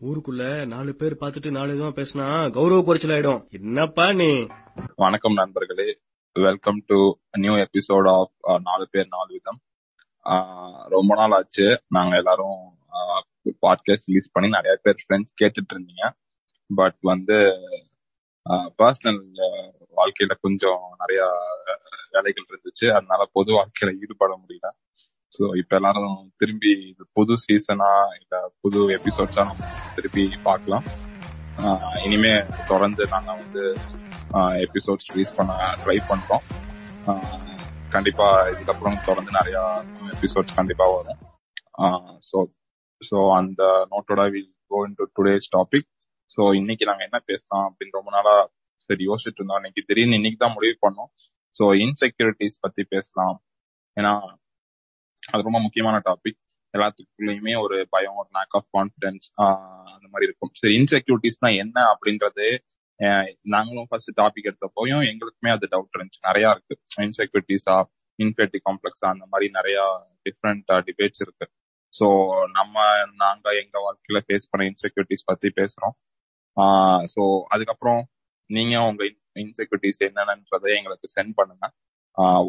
ஊருக்குள்ள நாலு பேர் பார்த்துட்டு நாலு விதமா பேசினா கௌரவ குறைச்சல் ஆயிடும். என்னப்பா நீ? வணக்கம் நண்பர்களே. Welcome to new episode of நாலு பேர் நாலு விதம். ஆஹ் ரொம்ப நாள் ஆச்சு. நாங்க எல்லாரும் பாட்காஸ்ட் ரிலீஸ் பண்ணி நிறைய பேர் ஃப்ரெண்ட்ஸ் கேட்டுட்டு இருந்தீங்க. பட் வந்து பர்சனல் வாழ்க்கையில கொஞ்சம் நிறைய வேலைகள் இருந்துச்சு. அதனால பொது வாழ்க்கையில ஈடுபட முடியல. ஸோ இப்ப எல்லாரும் திரும்பி இது புது சீசனா இல்ல புது எபிசோட்ஸா நம்ம திருப்பி பார்க்கலாம். இனிமே தொடர்ந்து நாங்க வந்து எபிசோட்ஸ் ரிலீஸ் பண்ண ட்ரை பண்றோம். கண்டிப்பா இதுக்கப்புறம் தொடர்ந்து நிறைய எபிசோட்ஸ் கண்டிப்பா வரும். ஸோ ஸோ அந்த நோட்டோட will go into today's topic so இன்னைக்கு நாங்க என்ன பேசலாம் அப்படின்னு ரொம்ப நாளா சரி யோசிச்சுட்டு இருந்தோம். இன்னைக்கு திடீர்னு இன்னைக்கு தான் முடிவு பண்ணோம். ஸோ இன்செக்யூரிட்டிஸ் பத்தி பேசலாம். ஏன்னா அது ரொம்ப முக்கியமான டாபிக் எல்லாத்துக்குள்ளயுமே ஒரு பயம் ஒரு லேக் ஆஃப் கான்பிடன்ஸ் அந்த மாதிரி இருக்கும். சரி இன்செக்யூரிட்டிஸ்னா என்ன அப்படின்றது நாங்களும் ஃபர்ஸ்ட் டாபிக் எடுத்தப்போயும் எங்களுக்குமே அது டவுட் இருந்துச்சு. நிறைய இருக்கு. இன்செக்யூரிட்டிஸா இன்ஃபெட்டி காம்ப்ளெக்ஸா அந்த மாதிரி நிறைய டிஃப்ரெண்ட் டிபேட்ஸ் இருக்கு. ஸோ நம்ம நாங்க எங்க வாழ்க்கையில ஃபேஸ் பண்ண இன்செக்யூரிட்டிஸ் பத்தி பேசுறோம். ஸோ அதுக்கப்புறம் நீங்க உங்க இன்செக்யூரிட்டிஸ் என்னென்னன்றதை எங்களுக்கு சென்ட் பண்ணுங்க.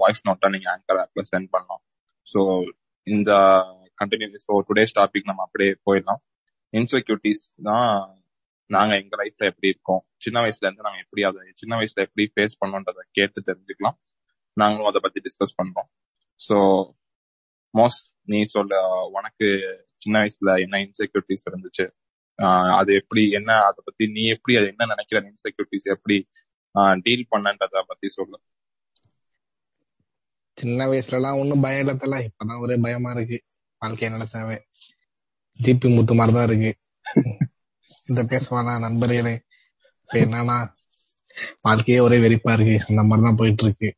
வாய்ஸ் நோட்டா நீங்க ஆங்கர் ஆப்ல சென்ட் பண்ணலாம். ஸோ இந்த கண்டினியூ ஸோ டுடேஸ் டாபிக் நம்ம அப்படியே போயிடலாம். இன்செக்யூரிட்டிஸ் தான் நாங்க எங்க லைஃப்ல எப்படி இருக்கோம்? சின்ன வயசுல இருந்து நாங்க எப்படி அதை சின்ன வயசுல எப்படி ஃபேஸ் பண்ணோன்றதை கேட்டு தெரிஞ்சுக்கலாம். நாங்களும் அதை பத்தி டிஸ்கஸ் பண்றோம். ஸோ மோஸ்ட் நீ சொல்ல உனக்கு சின்ன வயசுல என்ன இன்செக்யூரிட்டிஸ் இருந்துச்சு? அது எப்படி என்ன அதை பத்தி நீ எப்படி அது என்ன நினைக்கிற இன்செக்யூரிட்டிஸ் எப்படி டீல் பண்ணன்றத பத்தி சொல்லு. சின்ன வயசுல எல்லாம் ஒண்ணும் பயம் இல்லத்தல இப்பதான் ஒரே பயமா இருக்கு. வாழ்க்கைய நினைச்சாவே ஜிபி முத்து மாதிரிதான் இருக்கு. இந்த பேசுவானா நண்பர்களே? இப்ப என்னன்னா வாழ்க்கையே ஒரே வெறிப்பா இருக்கு. அந்த மாதிரிதான் போயிட்டு இருக்கு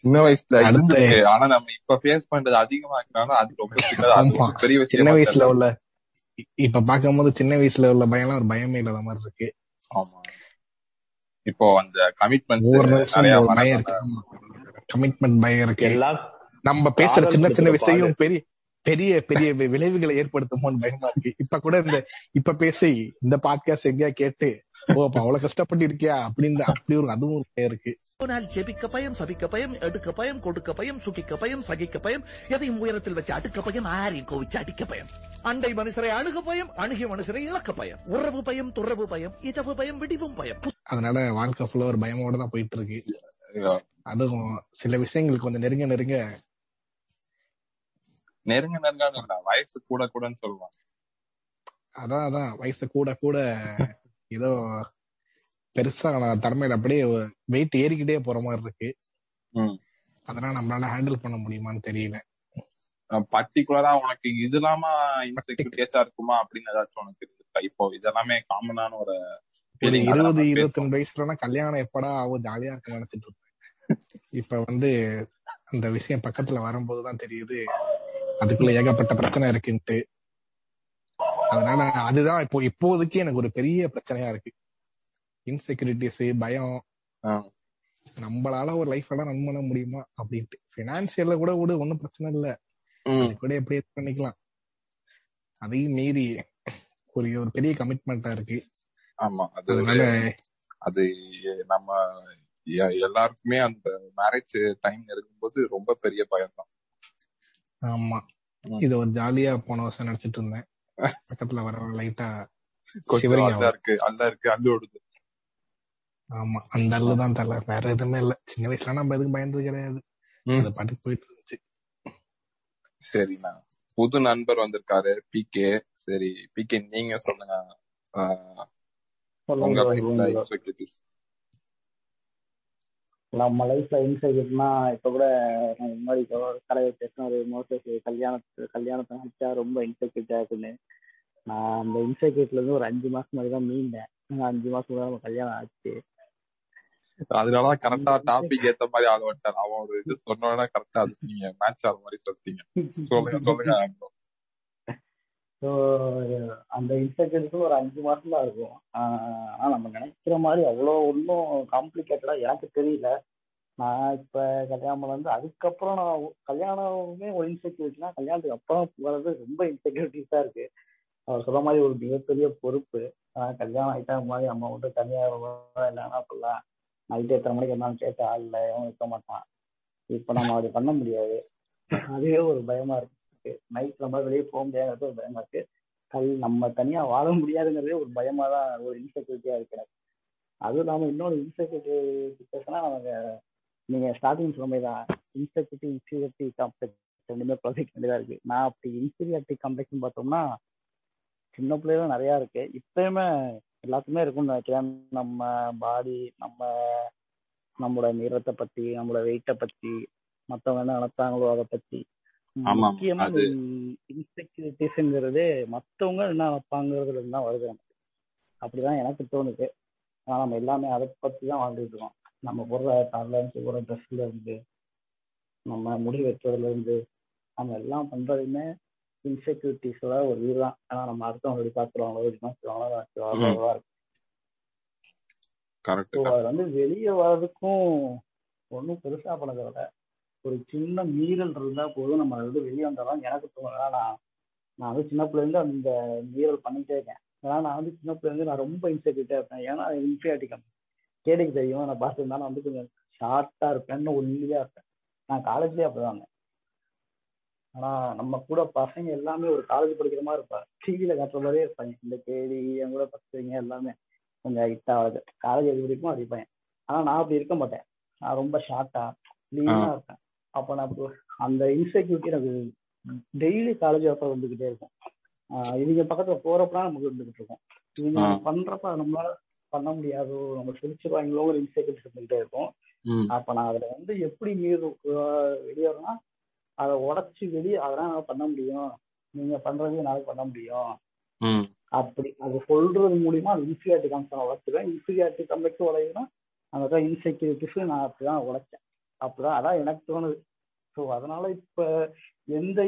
சின்ன வயசுல ஆனா நம்ம இப்ப ஃபேஸ் பண்றது அதிகமா அது ரொம்ப பெரிய சின்ன வயசுல உள்ள இப்ப பாக்கும் போது சின்ன வயசுல உள்ள பயம் ஒரு பயமே இல்லாத மாதிரி இருக்கு. ஆமா. இப்போ அந்த கமிட்மெண்ட் நிறைய பயம் இருக்கு. கமிட்மெண்ட் பயம் இருக்கு நம்ம பேசுற சின்ன சின்ன விஷயம் பெரிய பெரிய பெரிய விளைவுகளை ஏற்படுத்துமோன்னு பயமா இருக்கு. இப்ப கூட இந்த இப்ப பேசி இந்த பாட்காஸ்ட் எங்கேயா கேட்டு ஓ அப்ப அவ்வளவு கஷ்டப்பட்டு இருக்கியா அப்படின்னு அப்படி ஒரு அதுவும் ஒரு பயம் இருக்கு. போனால் ஜெபிக்க பயம் சபிக்க பயம் எடுக்க பயம் கொடுக்க பயம் சுகிக்க பயம் சகிக்க பயம் எதையும் உயரத்தில் வச்சு அடுக்க பயம் ஆரையும் கோவிச்சு அடிக்க பயம். அண்டை மனுஷரை அணுக பயம் அணுகிய மனுஷரை இழக்க பயம். உறவு பயம் துறவு பயம் இதவு பயம் விடிவும் பயம். அதனால வாழ்க்கை ஃபுல்லா ஒரு பயமோட தான் போயிட்டு இருக்கு. அதுவும் சில விஷயங்களுக்கு கொஞ்சம் நெருங்க நெருங்க நெருங்க நெருங்க வயசு கூட கூடன்னு சொல்லுவாங்க. அதான் அதான். வயசு கூட கூட ஏதோ பெருசா தலைமையில அப்படியே வெயிட் ஏறிக்கிட்டே போற மாதிரி இருக்கு. அதெல்லாம் நம்மளால ஹேண்டில் பண்ண முடியுமான்னு தெரியல. பர்டிகுலரா உனக்கு இது இல்லாம இன்செக்யூரிட்டியா இருக்குமா அப்படின்னு ஏதாச்சும் உனக்கு இருக்கு? இப்போ இதெல்லாமே காமனான ஒரு இருபது இருபத்தி ரெண்டு வயசுலனா கல்யாணம் எப்படா ஆகும் ஜாலியா இருக்கு நினைச்சிட்டு இப்ப வந்து அந்த விஷயம் பக்கத்துல வரும்போதுதான் தெரியுது. அதுக்குள்ள ஏகப்பட்ட பிரச்சனை இருக்குன்ட்டு. அதனால அதுதான் இப்போ இப்போதைக்கு எனக்கு ஒரு பெரிய பிரச்சனையா இருக்கு. இன்செக்யூரிட்டிஸ் பயம். நம்மளால ஒரு லைஃப் எல்லாம் ரன் பண்ண முடியுமா அப்படின்ட்டு. பினான்சியல்ல கூட விட ஒன்னும் பிரச்சனை இல்ல. கூட எப்படி பண்ணிக்கலாம். அதையும் மீறி ஒரு ஒரு பெரிய கமிட்மெண்டா இருக்கு. ஆமா அதனால அது நம்ம எல்லாருக்குமே அந்த மேரேஜ் டைம் இருக்கும்போது ரொம்ப பெரிய பயம் தான் ஆமா இது ஒரு ஜாலியா போன வருஷம் நினைச்சிட்டு இருந்தேன். பக்கத்துல வர லைட்டா இருக்கு. அல்ல இருக்கு. அல்லு ஓடுது. ஆமா. அந்த அல்லு தான் வேற எதுவுமே இல்ல. சின்ன வயசுல நம்ம எதுவும் பயந்தது கிடையாது. அது பாட்டுக்கு போயிட்டு இருந்துச்சு. சரிண்ணா. புது நண்பர் வந்திருக்காரு பி கே சரி பி கே நீங்க சொல்லுங்க. உங்க நம்ம லைஃப்ல இன்செக்யூரிட்னா இப்ப கூட நான் இந்த மாதிரி கடையை பேசின ஒரு மோசஸ் கல்யாணத்து கல்யாணத்தை நினைச்சா ரொம்ப இன்செக்யூரிட்டா இருக்குன்னு. நான் அந்த இன்செக்யூரிட்ல இருந்து ஒரு அஞ்சு மாசம் மாதிரி தான் மீண்டேன். அஞ்சு மாசம் தான் நம்ம கல்யாணம் ஆச்சு. அதனால கரெக்டா டாபிக் ஏத்த மாதிரி ஆள் வந்துட்டார். அவன் ஒரு இது சொன்னோட கரெக்டா அது நீங்க மேட்ச் ஆகிற மாதிரி சொல்லிட்டீங்க. சொல்லுங்க சொல்லுங்க ஸோ அந்த இன்செக்யூரிட்டி ஒரு அஞ்சு மாதம் தான் இருக்கும் ஆனால் நம்ம நினைக்கிற மாதிரி அவ்வளோ ஒன்றும் காம்ப்ளிகேட்டடாக எனக்கு தெரியல. நான் இப்போ கல்யாணம் வந்து அதுக்கப்புறம் நான் கல்யாணமே ஒரு இன்செக்யூரிட்டினா கல்யாணத்துக்கு அப்புறம் வர்றது ரொம்ப இன்செக்யூரிட்டிஸாக இருக்குது அவர் சொல்ற மாதிரி ஒரு மிகப்பெரிய பொறுப்பு. ஆனால் கல்யாணம் ஆயிட்டா மாதிரி நம்ம மட்டும் தனியாக இல்லைன்னா அப்படிலாம் நைட்டு எத்தனை மணிக்கு இருந்தாலும் கேட்க ஆள் இல்லை எவன் இருக்க மாட்டான். இப்போ நம்ம அப்படி பண்ண முடியாது. அதுவே ஒரு பயமாக இருக்கு. நைட் நம்ம வெளியே போக முடியாதுங்கிறது ஒரு பயமா இருக்கு. கல் நம்ம தனியா வாழ முடியாதுங்கிறதே ஒரு பயமா தான் ஒரு இன்செக்யூரிட்டியா இருக்கு எனக்கு. அதுவும் இல்லாம இன்னொரு இன்செக்யூரிட்டி பேசினா நமக்கு நீங்க ஸ்டார்டிங் சொன்ன மாதிரி தான் இன்செக்யூரிட்டி இன்ஃபீரியாரிட்டி காம்ப்ளெக்ஸ் ரெண்டுமே ப்ரொஜெக்ட் வேண்டியதா இருக்கு. நான் அப்படி இன்ஃபீரியாரிட்டி காம்ப்ளெக்ஸ்னு பார்த்தோம்னா சின்ன பிள்ளைல நிறைய இருக்கு. இப்பயுமே எல்லாத்துக்குமே இருக்கும்னு நினைக்கிறேன். நம்ம பாடி நம்ம நம்மளோட நிறத்தை பத்தி நம்மளோட வெயிட்டை பத்தி மற்றவங்க என்ன நினைத்தாங்களோ அதை பத்தி. முக்கியமா இன்செக்யூரிட்டிஸ்ங்கிறது மத்தவங்க என்ன நினைப்பாங்கிறதுல இருந்து தான் வருது எனக்கு அப்படிதான் எனக்கு தோணுது. ஆனா நம்ம எல்லாமே அதை பத்தி தான் வாழ்ந்துட்டு இருக்கோம். நம்ம போடுற இருந்து போடுற ட்ரெஸ்ல இருந்து நம்ம முடி வெட்டுறதுல இருந்து நம்ம எல்லாம் பண்றதுமே இன்செக்யூரிட்டிஸோட ஒரு இதுதான் ஏன்னா நம்ம அடுத்தவங்க எப்படி பாக்குறோங்களோ விமர்சிக்கிறவங்களோ இருக்கு. கரெக்ட் அது வந்து வெளியே வர்றதுக்கும் ஒன்றும் பெருசா பண்ணதை விட ஒரு சின்ன மீறல் இருந்தா போதும். நம்ம அது வந்து வெளியே வந்தாலும் எனக்கு தோணும். ஏன்னா நான் நான் வந்து சின்ன பிள்ளைல இருந்து அந்த மீறல் பண்ணிட்டே இருக்கேன். ஏன்னா நான் வந்து சின்ன பிள்ளைல இருந்து நான் ரொம்ப இன்செக்யூரிட்டா இருப்பேன். ஏன்னா இன்ஃபியாரிட்டி கம் கேடிக்கு தெரியும். நான் பார்த்துருந்தா நான் வந்து கொஞ்சம் ஷார்ட்டா இருப்பேன் ஒல்லியா இருப்பேன். நான் காலேஜ்லயே அப்படிதான் ஆனா நம்ம கூட பசங்க எல்லாமே ஒரு காலேஜ் படிக்கிற மாதிரி இருப்பாங்க. டிவியில காட்டுற மாதிரியே இருப்பாங்க. இந்த கேடி என் கூட பசங்க எல்லாமே. கொஞ்சம் ஹைட்டா காலேஜ் எது பிடிக்குமோ அது பையன். ஆனா நான் அப்படி இருக்க மாட்டேன். நான் ரொம்ப ஷார்ட்டா லீனா இருப்பேன். அப்ப நான் அந்த இன்செக்யூரிட்டி எனக்கு டெய்லி காலேஜ் அப்ப வந்துகிட்டே இருக்கும். இவங்க பக்கத்துல போறப்ப நமக்கு இருந்துகிட்டு இருக்கும். இவங்க. பண்றப்ப நம்மளால பண்ண முடியாதோ நம்ம சிரிச்சிருவாங்களோ ஒரு இன்செக்யூரிட்டி இருந்துகிட்டே இருக்கும். அப்ப நான் அதுல வந்து எப்படி நீர் வெளியேறனா அதை உடைச்சு வெளியே அதெல்லாம் பண்ண முடியும். நீங்க பண்றது என்னால பண்ண முடியும். அப்படி அது சொல்றது மூலியமா அது இன்ஃபீரியாரிட்டி காம்ப்ளெக்ஸ் உழைச்சிருவேன் இன்ஃபீரியாரிட்டி காம்ப்ளெக்ஸ் உடையுதுன்னா அந்த இன்செக்யூரிட்டிஸ் நான் அப்படிதான் உழைச்சேன் அப்படிதான் அதான் எனக்கு தோணுது. ஸோ அதனால இப்ப எந்த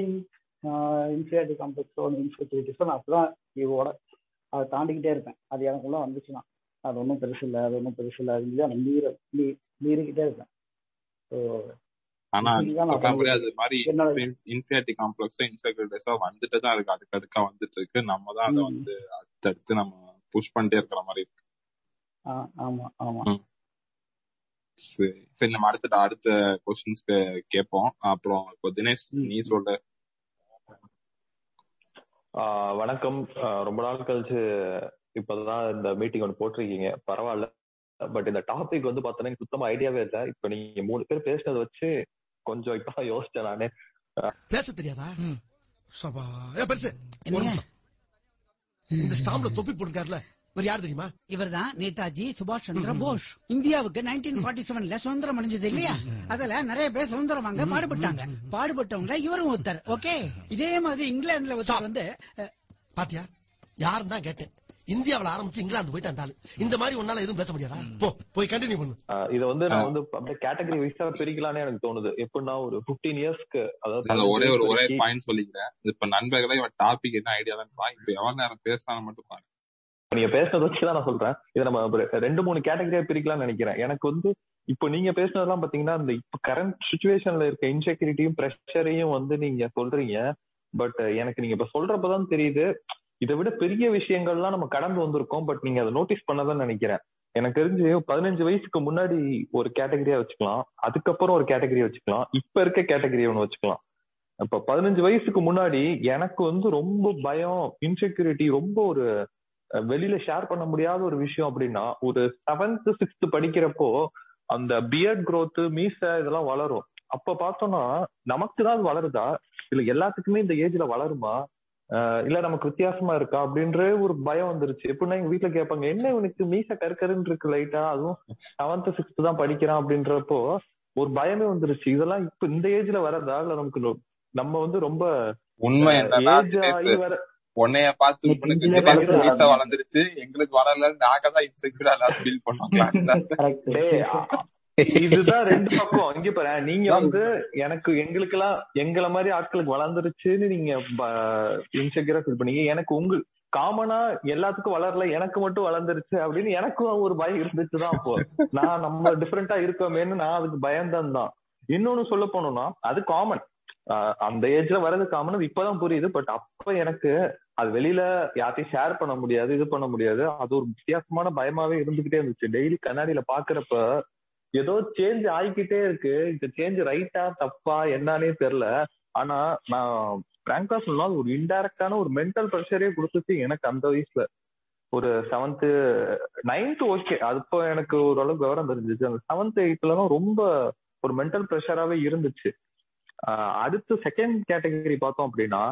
இன்ஃபீரியாரிட்டி காம்ப்ளெக்ஸோ இன்செக்யூரிட்டிஸோ நான் அப்படிதான் இவோட அதை தாண்டிக்கிட்டே இருப்பேன். அது எனக்குள்ள வந்துச்சுன்னா அது ஒன்றும் பெருசு இல்லை அது ஒன்றும் பெருசு இல்லை அது நான் மீற மீ- மீறிக்கிட்டே இருப்பேன். ஸோ இன்ஃபியாரிட்டி காம்ப்ளெக்ஸும் இன்செக்யூரிட்டிஸா வந்துட்டு தான் இருக்கு அடுக்கடுக்கா வந்துட்டு இருக்கு நம்ம தான் அதை. வந்து அடுத்தடுத்து நம்ம புஷ் பண்ணிட்டே இருக்கிற மாதிரி இருக்கு. ஆமா ஆமா. சரி நம்ம அடுத்த அடுத்த கொஸ்டின்ஸ்க்கு கேட்போம். அப்புறம் இப்போ தினேஷ். நீ சொல்லு ஆஹ் வணக்கம். ரொம்ப நாள் கழிச்சு இப்பதான் இந்த மீட்டிங் ஒன்று போட்டிருக்கீங்க. பரவாயில்ல. பட் இந்த டாபிக் வந்து பார்த்தோன்னா எனக்கு சுத்தமா ஐடியாவே இல்லை. இப்ப நீங்க மூணு பேர் பேசுனதை வச்சு கொஞ்சம் இப்பதான் யோசிச்சேன் நானு. பேச தெரியாதா? சபா. பெருசு. இந்த ஸ்டாம்ப்ல தொப்பி போட்டுருக்காருல. இவர் யார் தெரியுமா? இவர்தான் நேதாஜி சுபாஷ் சந்திர போஸ். இந்தியாவுக்கு நைன்டீன் ஃபார்ட்டி செவன்ல சுதந்திரம் அடைஞ்சது இல்லையா? அதுல நிறைய பேர் சுதந்திரம் வாங்க பாடுபட்டாங்க. பாடுபட்டவங்க இவரும் ஒருத்தர். ஓகே? இதே மாதிரி இங்கிலாந்துல ஒருத்தர் வந்து பாத்தியா? யாருன்னு தான் கேட்டேன். இந்தியாவுல ஆரம்பிச்சு இங்கிலாந்து போயிட்டு அந்த ஆளு இந்த மாதிரி உன்னால எதுவும் பேச முடியாதா? போ போய் கண்டினியூ பண்ணு. இதை வந்து நான் வந்து அப்படியே கேட்டகரி வைஸா பிரிக்கலாம்னு எனக்கு தோணுது. எப்படின்னா ஒரு 15 இயர்ஸ்க்கு அதாவது ஒரே ஒரு ஒரே 15 years பாயிண்ட் சொல்லிக்கிறேன் இப்ப நண்பர்களே இவன் டாபிக் என்ன ஐடியா தான். இப்ப எவ்வளவு நேரம் பேசலாம் மட்டும் பாரு. நீங்க பேசுனதை வச்சுதான் நான் சொல்றேன். இதை நம்ம ரெண்டு மூணு கேட்டகரியா பிரிக்கலாம்னு நினைக்கிறேன். எனக்கு வந்து இப்போ நீங்க பேசுனதெல்லாம் பாத்தீங்கன்னா இந்த இப்ப கரண்ட் சுச்சுவேஷன்ல இருக்க இன்செக்யூரிட்டியும் ப்ரெஷரையும் வந்து நீங்க சொல்றீங்க. பட் எனக்கு நீங்க இப்ப சொல்றப்பதான் தெரியுது. இதை விட பெரிய விஷயங்கள்லாம் நம்ம கடந்து வந்திருக்கோம். பட் நீங்க அதை நோட்டீஸ் பண்ணதான் நினைக்கிறேன். எனக்கு தெரிஞ்சு பதினஞ்சு வயசுக்கு முன்னாடி ஒரு கேட்டகரியா வச்சுக்கலாம். அதுக்கப்புறம் ஒரு கேட்டகரியா வச்சுக்கலாம். இப்ப இருக்க கேட்டகரி ஒன்று வச்சுக்கலாம். இப்ப பதினஞ்சு வயசுக்கு முன்னாடி எனக்கு வந்து ரொம்ப பயம் இன்செக்யூரிட்டி ரொம்ப ஒரு வெளியில ஷேர் பண்ண முடியாத ஒரு விஷயம் அப்படின்னா ஒரு செவன்த் சிக்ஸ்த் படிக்கிறப்போ அந்த பியர்ட் growth மீச இதெல்லாம் வளரும். அப்ப பார்த்தோம்னா நமக்கு தான் அது வளருதா? இல்ல எல்லாத்துக்குமே இந்த ஏஜ்ல வளருமா? இல்ல நமக்கு வித்தியாசமா இருக்கா? அப்படின்ற ஒரு பயம் வந்துருச்சு. எப்படின்னா எங்க வீட்டுல கேட்பாங்க என்ன இவனுக்கு மீச கருக்கருன்னு இருக்கு லைட்டா அதுவும் செவன்த் சிக்ஸ்த் தான் படிக்கிறான். அப்படின்றப்போ ஒரு பயமே வந்துருச்சு. இதெல்லாம் இப்ப இந்த ஏஜ்ல வரதா இல்ல நமக்கு நம்ம வந்து ரொம்ப உண்மை உன்னைய பார்த்து தினேஷ் வளர்ந்து மீச வளர்ந்து. வளர்ந்துருச்சு. எங்களுக்கு வளரல நாங்க தான் இன்செக்யூரா எல்லாரும் ஃபீல் பண்ணோம் கிளாஸ்ல இதுதான் ரெண்டு பக்கம். இங்க பாரு நீங்க வந்து எனக்கு எங்களுக்கு எல்லாம் எங்களை மாதிரி ஆட்களுக்கு வளர்ந்துருச்சுன்னு நீங்க இன்செக்யூரா ஃபீல் பண்ணீங்க. எனக்கு உங்க காமனா எல்லாத்துக்கும் வளரல எனக்கு மட்டும் வளர்ந்துருச்சு அப்படின்னு எனக்கும் ஒரு பயம் இருந்துச்சுதான் அப்போ. நான் நம்ம டிஃபரெண்டா இருக்கோமேன்னு நான் அதுக்கு பயந்தேன் தான் இன்னொன்னு சொல்ல போனோம்னா அது காமன் அந்த ஏஜ்ல வர்றது காமன் இப்பதான் புரியுது பட் அப்ப எனக்கு அது வெளியில யார்ட்டையும் ஷேர் பண்ண முடியாது இது பண்ண முடியாது. அது ஒரு வித்தியாசமான பயமாவே இருந்துகிட்டே இருந்துச்சு. டெய்லி கண்ணாடியில பாக்குறப்ப ஏதோ சேஞ்ச் ஆகிக்கிட்டே இருக்கு. இந்த சேஞ்ச் ரைட்டா தப்பா என்னன்னே தெரியல. ஆனா நான் பிராங்கா சொன்னால் ஒரு இன்டைரக்டான ஒரு மென்டல் ப்ரெஷரே கொடுத்துச்சு எனக்கு அந்த வயசுல. ஒரு செவன்த்து நைன்த் ஓகே அது இப்போ எனக்கு ஓரளவுக்கு விவரம் தெரிஞ்சிச்சு. அந்த செவன்த் எயித்லாம் ரொம்ப ஒரு மென்டல் ப்ரெஷராகவே இருந்துச்சு. அடுத்து செகண்ட் கேட்டகரி பார்த்தோம் அப்படின்னா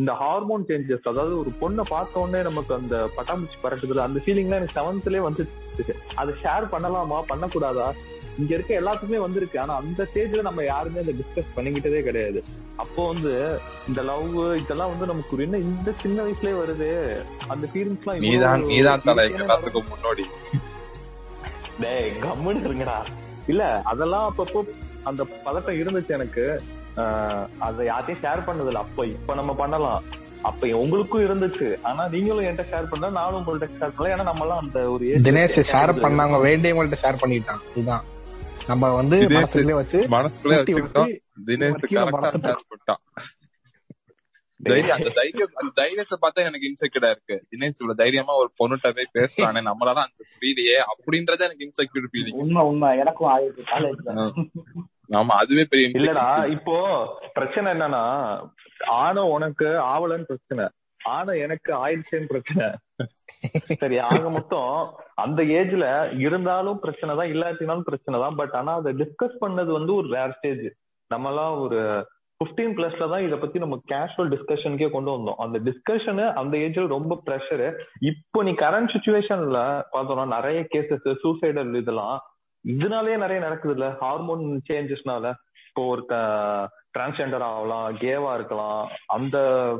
இந்த ஹார்மோன் சேஞ்சஸ் அதாவது ஒரு பொண்ணை பார்த்த உடனே நமக்கு அந்த பட்டாம்பூச்சி பறக்குதுல அந்த ஃபீலிங்லாம் எனக்கு செவன்த்லயே வந்துச்சு. அதை ஷேர் பண்ணலாமா? பண்ணக்கூடாதா? இங்க இருக்க எல்லாத்துக்குமே வந்திருக்கு. ஆனா அந்த ஸ்டேஜ்ல நம்ம யாருமே அதை டிஸ்கஸ் பண்ணிக்கிட்டதே கிடையாது. அப்போ வந்து இந்த லவ் இதெல்லாம் வந்து நமக்கு என்ன இந்த சின்ன வயசுலயே வருது. அந்த ஃபீலிங்ஸ் எல்லாம் நீதான் இவ்வளவு நீதான் தலை easy-ஆ எல்லாத்துக்கும் முன்னோடி. டேய் கம்முன்னு இருங்கடா. இல்ல அதெல்லாம் அப்பப்போ அந்த பதட்டம் இருந்துச்சு எனக்கு. ஆஹ் அதை யார்ட்டையும் ஷேர் பண்ணதில்ல. அப்ப இப்ப நம்ம பண்ணலாம். அப்ப உங்களுக்கும் இருந்துச்சு. ஆனா நீங்களும் என்கிட்ட ஷேர் பண்ணல நானும் உங்கள்ட்ட ஷேர் பண்ணல. ஏன்னா நம்ம எல்லாம் அந்த ஒரு தினேஷ் ஷேர். பண்ணாங்க. வேண்டியவங்கள்ட்ட ஷேர் பண்ணிட்டான். இதுதான். நம்ம வந்து மனசுக்குள்ளே வச்சு மனசுக்குள்ளே வச்சுக்கிட்டோம். தினேஷ் கரெக்டா பண்ணிட்டான். தைரியம் அந்த தைரியம் அந்த தைரியத்தை பார்த்தா எனக்கு இன்செக்யூர்டா இருக்கு. தினேஷ் இவ்வளவு தைரியமா ஒரு பொண்ணுகிட்ட போய் பேசுறானே. நம்மளால அந்த புரியலையே அப்படின்றத எனக்கு இன்செக்யூர் ஃபீலிங் உண்மை உண்மை. எனக்கும் ஆயிருக்கு காலேஜ்ல. ஆமா அதுவே பெரிய இல்லடா. இப்போ பிரச்சனை என்னன்னா ஆணை உனக்கு ஆவலன்னு பிரச்சனை. ஆணை எனக்கு ஆயிடுச்சேன்னு பிரச்சனை. சரி ஆக மொத்தம் அந்த ஏஜ்ல இருந்தாலும் பிரச்சனை தான் இல்லாட்டினாலும் பிரச்சனை தான். பட் ஆனா அதை டிஸ்கஸ் பண்ணது வந்து ஒரு ரேர் ஸ்டேஜ் நம்ம எல்லாம் ஒரு 15 பிளஸ்ல தான் இத பத்தி நம்ம கேஷுவல் டிஸ்கஷனுக்கே கொண்டு வந்தோம். அந்த டிஸ்கஷனு அந்த ஏஜ்ல ரொம்ப ப்ரெஷர் இப்போ நீ கரண்ட் சுச்சுவேஷன்ல பார்த்தோம்னா நிறைய கேசஸ் சூசைடல் இதெல்லாம் இதனாலேயே நிறைய நடக்குது இல்ல ஹார்மோன் சேஞ்சஸ்னால இப்போ ஒருத்த டிரான்ஸ்ஜெண்டர் ஆகலாம் கேவா இருக்கலாம். அந்த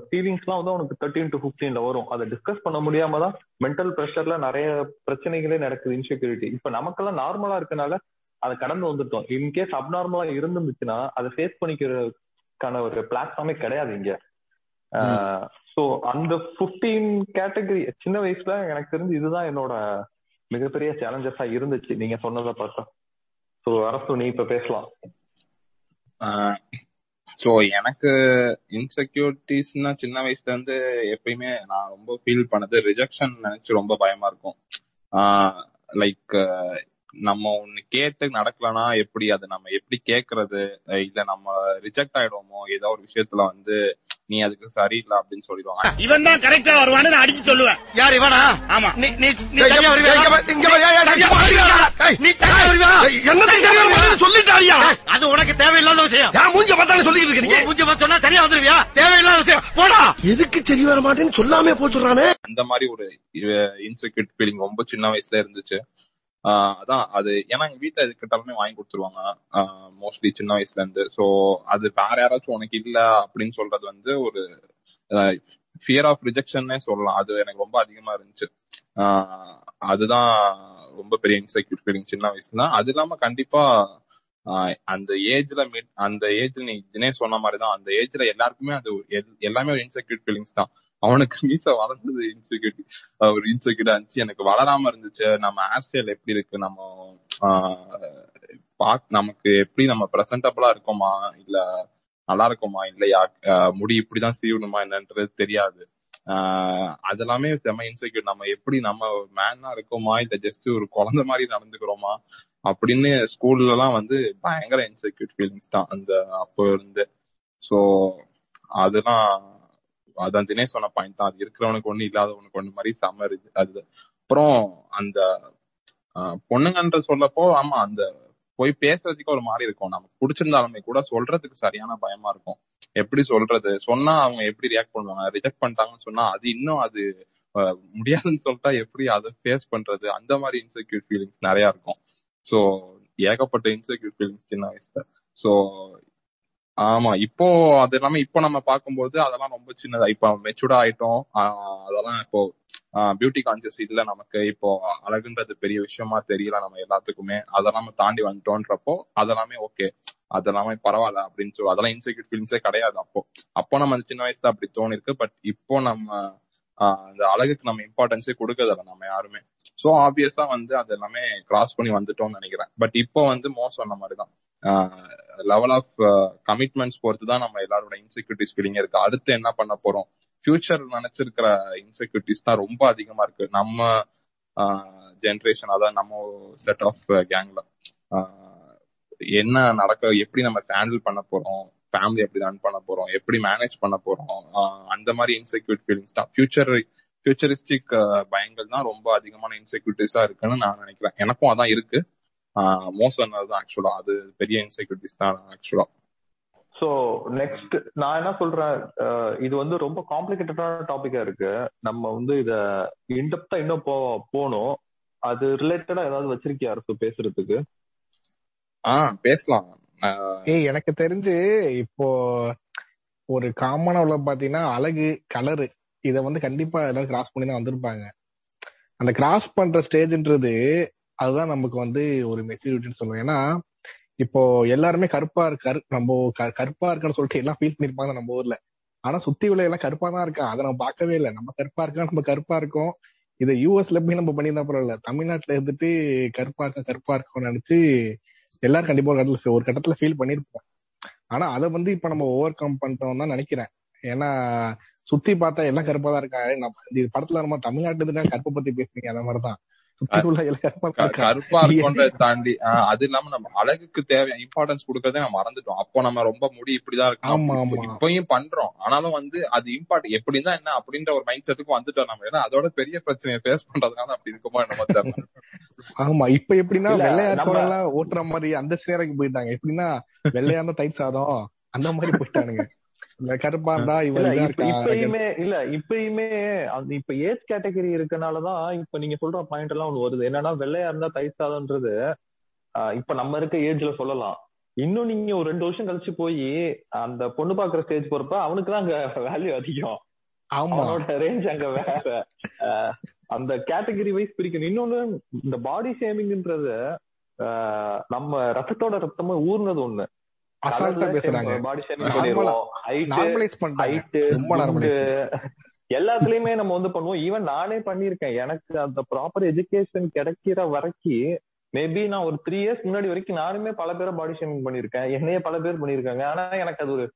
ஃபீலிங்ஸ் எல்லாம் வந்து உனக்கு தேர்ட்டீன் டு பிப்டீன்ல வரும். அதை டிஸ்கஸ் பண்ண முடியாம தான் மென்டல் ப்ரெஷர்ல நிறைய பிரச்சனைகளே நடக்குது இன்செக்யூரிட்டி இப்ப நமக்கெல்லாம் நார்மலா இருக்கனால அதை கடந்து வந்துட்டோம். இன்கேஸ் அப்நார்மலா இருந்துச்சுன்னா அதை ஃபேஸ் பண்ணிக்கிறதுக்கான ஒரு பிளாட்ஃபார்மே கிடையாது இங்க. சோ அந்த 15 கேட்டகரி சின்ன வயசுல எனக்கு தெரிஞ்சு இதுதான் என்னோட மிகப்பெரிய சேலஞ்சஸா இருந்துச்சு. நீங்க சொன்னதை பார்த்தா. சோ அரசு நீ இப்ப பேசலாம். சோ எனக்கு இன்செக்யூரிட்டிஸ்னா சின்ன வயசுல இருந்து எப்பயுமே நான் ரொம்ப ஃபீல் பண்ணது ரிஜெக்ஷன் நினைச்சு ரொம்ப பயமா இருக்கும். லைக் நம்ம ஒண்ணு கேட்டு நடக்கலனா எப்படி அது நம்ம எப்படி கேக்குறது? இல்ல நம்ம ரிஜெக்ட் ஆயிடுவோமோ? ஏதோ ஒரு விஷயத்துல வந்து நீ அதுக்கு சரியில்லை அப்படின்னு சொல்லிடுவாங்க. இவன் தான் கரெக்டா வருவான்னு நான் அடிச்சு சொல்லுவேன். யார் இவனா? ஆமா. நீ நீ நீ இங்க வருவியா? நீ சரியா வருவியா? என்னத்தையும் சரியா வர மாட்டேன்னு சொல்லிட்டாரியா? அது உனக்கு தேவையில்லாத விஷயம். என் மூஞ்ச பார்த்தானே சொல்லிக்கிட்டு இருக்க நீ? உன் மூஞ்சி பார்த்து சொன்னா சரியா வந்துருவியா? தேவையில்லாத விஷயம். போடா. எதுக்கு சரி வர மாட்டேன்னு சொல்லாமே போச்சுறானே அந்த மாதிரி ஒரு இன்செக்யூர் ஃபீலிங் ரொம்ப சின்ன வயசுல இருந்துச்சு. அதான் அது ஏன்னா எங்க வீட்டுல எது கேட்டாலுமே வாங்கி கொடுத்துருவாங்க. மோஸ்ட்லி சின்ன வயசுல இருந்து. சோ அது வேற யாராச்சும் உனக்கு இல்ல அப்படின்னு சொல்றது வந்து ஒரு ஃபியர் ஆஃப் ரிஜெக்ஷன்னே சொல்லலாம். அது எனக்கு ரொம்ப அதிகமா இருந்துச்சு. அதுதான் ரொம்ப பெரிய இன்செக்யூர் ஃபீலிங் சின்ன வயசுல. அது இல்லாம கண்டிப்பா அந்த ஏஜ்ல மீட் அந்த ஏஜ்ல நீ தினேஷ் சொன்ன மாதிரி தான் அந்த ஏஜ்ல எல்லாருக்குமே அது எல்- எல்லாமே ஒரு இன்செக்யூர் ஃபீலிங்ஸ் தான். அவனுக்கு மீச வளர்ந்தது இன்செக்யூரிட்டி ஒரு இன்செக்யூரிட்டா இருந்துச்சு. எனக்கு வளராம இருந்துச்சு. நம்ம ஹேர் ஸ்டைல் எப்படி இருக்கு? நம்ம பாக் நமக்கு எப்படி நம்ம பிரசன்டபிளா இருக்கோமா? இல்ல நல்லா இருக்குமா? இல்லையா? முடி இப்படிதான் சீவணுமா என்னன்றது தெரியாது. அதெல்லாமே செம இன்செக்யூர் நம்ம எப்படி நம்ம மேனா இருக்கோமா? இல்ல ஜஸ்ட் ஒரு குழந்தை மாதிரி நடந்துக்கிறோமா? அப்படின்னு ஸ்கூல்ல எல்லாம் வந்து பயங்கர இன்செக்யூர் ஃபீலிங்ஸ் தான். அந்த அப்போ இருந்து. சோ அதெல்லாம் அதான் தினேஷ் சொன்ன பாயிண்ட் தான். அது இருக்கிறவனுக்கு ஒண்ணு இல்லாதவனுக்கு ஒண்ணு மாதிரி செம இருக்கு அது. அப்புறம் அந்த பொண்ணுங்கன்ற சொல்லப்போ ஆமா அந்த போய் பேசுறதுக்கு ஒரு மாதிரி இருக்கும். நமக்கு பிடிச்சிருந்தாலுமே கூட சொல்றதுக்கு சரியான பயமா இருக்கும். எப்படி சொல்றது? சொன்னா அவங்க எப்படி ரியாக்ட் பண்ணுவாங்க? ரிஜெக்ட் பண்ணிட்டாங்கன்னு சொன்னா அது இன்னும் அது முடியாதுன்னு சொல்லிட்டா எப்படி அதை ஃபேஸ் பண்றது? அந்த மாதிரி இன்செக்யூர் ஃபீலிங்ஸ் நிறைய இருக்கும். சோ ஏகப்பட்ட இன்செக்யூர் ஃபீலிங்ஸ் சின்ன வயசுல. சோ ஆமா இப்போ அது எல்லாமே இப்போ நம்ம பார்க்கும்போது அதெல்லாம் ரொம்ப சின்னதா இப்போ மெச்சூர்டா ஆயிட்டோம். அதெல்லாம் இப்போ பியூட்டி கான்சியஸ் இல்ல நமக்கு. இப்போ அழகுன்றது பெரிய விஷயமா தெரியல நம்ம எல்லாத்துக்குமே. அதெல்லாம் நம்ம தாண்டி வந்துட்டோன்றப்போ அதெல்லாமே ஓகே அதெல்லாமே பரவாயில்ல அப்படின்னு சொல்லி அதெல்லாம் இன்செக்யூர் ஃபீலிங்ஸே கிடையாது அப்போ. அப்போ நம்ம அந்த சின்ன வயசுல அப்படி தோணிருக்கு. பட் இப்போ நம்ம அந்த அழகுக்கு நம்ம இம்பார்ட்டன்ஸே கொடுக்கறதில்ல நம்ம யாருமே. சோ ஆப்வியஸா வந்து அது எல்லாமே கிராஸ் பண்ணி வந்துட்டோம்னு நினைக்கிறேன். பட் இப்போ வந்து மோ சொன்ன மாதிரிதான். லெவல் ஆஃப் கமிட்மெண்ட்ஸ் பொறுத்து தான் நம்ம எல்லாரோட இன்செக்யூரிட்டிஸ் ஃபீலிங் இருக்கு. அடுத்து என்ன பண்ண போறோம்? ஃபியூச்சர் நினைச்சிருக்கிற இன்செக்யூரிட்டிஸ் தான் ரொம்ப அதிகமா இருக்கு. நம்ம ஜென்ரேஷன் அதான் நம்ம செட் ஆஃப் கேங்ல என்ன நடக்க எப்படி நம்ம ஹேண்டில் பண்ண போறோம்? ஃபேமிலி எப்படி ரன் பண்ண போறோம் எப்படி மேனேஜ் பண்ண போறோம் அந்த மாதிரி இன்செக்யூரிட் ஃபீலிங்ஸ் தான். ஃபியூச்சர் ஃபியூச்சரிஸ்டிக் பயங்கள் தான் ரொம்ப அதிகமான இன்செக்யூரிட்டிஸா இருக்குன்னு நான் நினைக்கிறேன். எனக்கும் அதான் இருக்கு. மோஸ்ட் தான் ஆக்சுவலா அது பெரிய இன்செக்யூரிட்டிஸ் தான் ஆக்சுவலா சோ நெக்ஸ்ட் நான் என்ன சொல்றேன் இது வந்து ரொம்ப காம்ப்ளிகேட்டடான டாபிக்கா இருக்கு. நம்ம வந்து இத இன்டெப்தா இன்னும் போ போகணும். அது ரிலேட்டடா ஏதாவது வச்சிருக்கியா அரசு பேசுறதுக்கு? ஆஹ் பேசலாம். ஏய் எனக்கு தெரிஞ்சு இப்போ ஒரு காமனா உள்ள பாத்தீங்கன்னா அழகு கலரு இத வந்து கண்டிப்பா எல்லாரும் கிராஸ் பண்ணி தான் வந்திருப்பாங்க. அந்த கிராஸ் பண்ற ஸ்டேஜ்ன்றது அதுதான் நமக்கு வந்து ஒரு மெச்சூரிட்டின்னு சொல்லுவோம். ஏன்னா இப்போ எல்லாருமே கருப்பா இருக்காரு நம்ம க- கருப்பா இருக்கான்னு சொல்லிட்டு எல்லாம் ஃபீல் பண்ணிருப்பாங்க நம்ம ஊர்ல. ஆனா சுத்தி உள்ள எல்லாம் கருப்பா தான் இருக்கா? அதை நம்ம பார்க்கவே இல்லை. நம்ம கருப்பா இருக்கா? நம்ம கருப்பா இருக்கோம். இதை யூஎஸ்ல போய் நம்ம பண்ணியிருந்தா பரவாயில்ல. தமிழ்நாட்டுல இருந்துட்டு கருப்பா இருக்கா கருப்பா இருக்கோம்னு நினைச்சு எல்லாரும் கண்டிப்பா ஒரு கட்டத்துல ஒரு கட்டத்துல ஃபீல் பண்ணிருப்போம். ஆனா அதை வந்து இப்ப நம்ம ஓவர் கம் பண்ணிட்டோம் தான் நினைக்கிறேன். ஏன்னா சுத்தி பார்த்தா எல்லாம் கருப்பா தான் இருக்காங்க. நம்ம இந்த படத்துல நம்ம தமிழ்நாட்டுல கருப்பை பத்தி பேசுறீங்க அந்த மாதிரிதான். கருப்பா இருக்கோன்றதை தாண்டி ஆஹ் அது இல்லாம நம்ம அழகுக்கு தேவை இம்பார்ட்டன்ஸ் கொடுக்கறதே நம்ம மறந்துட்டோம். அப்போ நம்ம ரொம்ப முடி இப்படிதான் இருக்கணும் இப்பயும் பண்றோம். ஆனாலும் வந்து அது இம்பார்ட் எப்படின்னா என்ன அப்படின்ற ஒரு மைண்ட் செட்டுக்கு வந்துட்டோம் நம்ம. ஏன்னா அதோட பெரிய பிரச்சனையை ஃபேஸ் பண்றதுனால அப்படி இருக்குமோ தெரியல. ஆமா இப்ப எப்படின்னா இல்ல வெள்ளையா நம்ம இருக்கவங்க எல்லாம் ஓட்டுற மாதிரி அந்த சேரைக்கு போயிட்டாங்க. எப்படின்னா வெள்ளையா இருந்தா தயிர் சாதம் அந்த மாதிரி போயிட்டானுங்க. இந்த இப்பயுமே இல்ல இப்பயுமே அந்த இப்ப ஏஜ் கேட்டகரி இருக்கனாலதான் இப்ப நீங்க சொல்ற பாயிண்ட் எல்லாம் ஒண்ணு வருது. என்னன்னா வெள்ளையா இருந்தா தயிர் சாதம்ன்றது இப்ப நம்ம இருக்க ஏஜ்ல சொல்லலாம். இன்னும் நீங்க ஒரு ரெண்டு வருஷம் கழிச்சு போய் அந்த பொண்ணு பாக்குற ஸ்டேஜ் போறப்ப அவனுக்கு தான் அங்க வேல்யூ அதிகம் அவனோட ரேஞ்ச் அங்க வேற. அந்த கேட்டகரி வைஸ் பிரிக்கணும். இன்னொன்னு இந்த பாடி ஷேமிங்ன்றது நம்ம ரத்தத்தோட ரத்தமா ஊர்னது ஒண்ணு. அசால்ட்டா பேசுறாங்க. பாடி ஷேமிங் நார்மலைஸ் பண்ணிட்டாங்க ரொம்ப நார்மலைஸ் எல்லாத்துலயுமே நம்ம வந்து பண்ணுவோம். ஈவன் நானே பண்ணிருக்கேன் எனக்கு அந்த ப்ராப்பர் எஜுகேஷன் கிடைக்கிற வரைக்கும் மேபி நான் ஒரு த்ரீ இயர்ஸ் முன்னாடி வரைக்கும் நானுமே பல பேரை பாடி ஷேமிங் பண்ணிருக்கேன் என்னையே பல பேர் பண்ணிருக்காங்க ஆனா எனக்கு அது ஒரு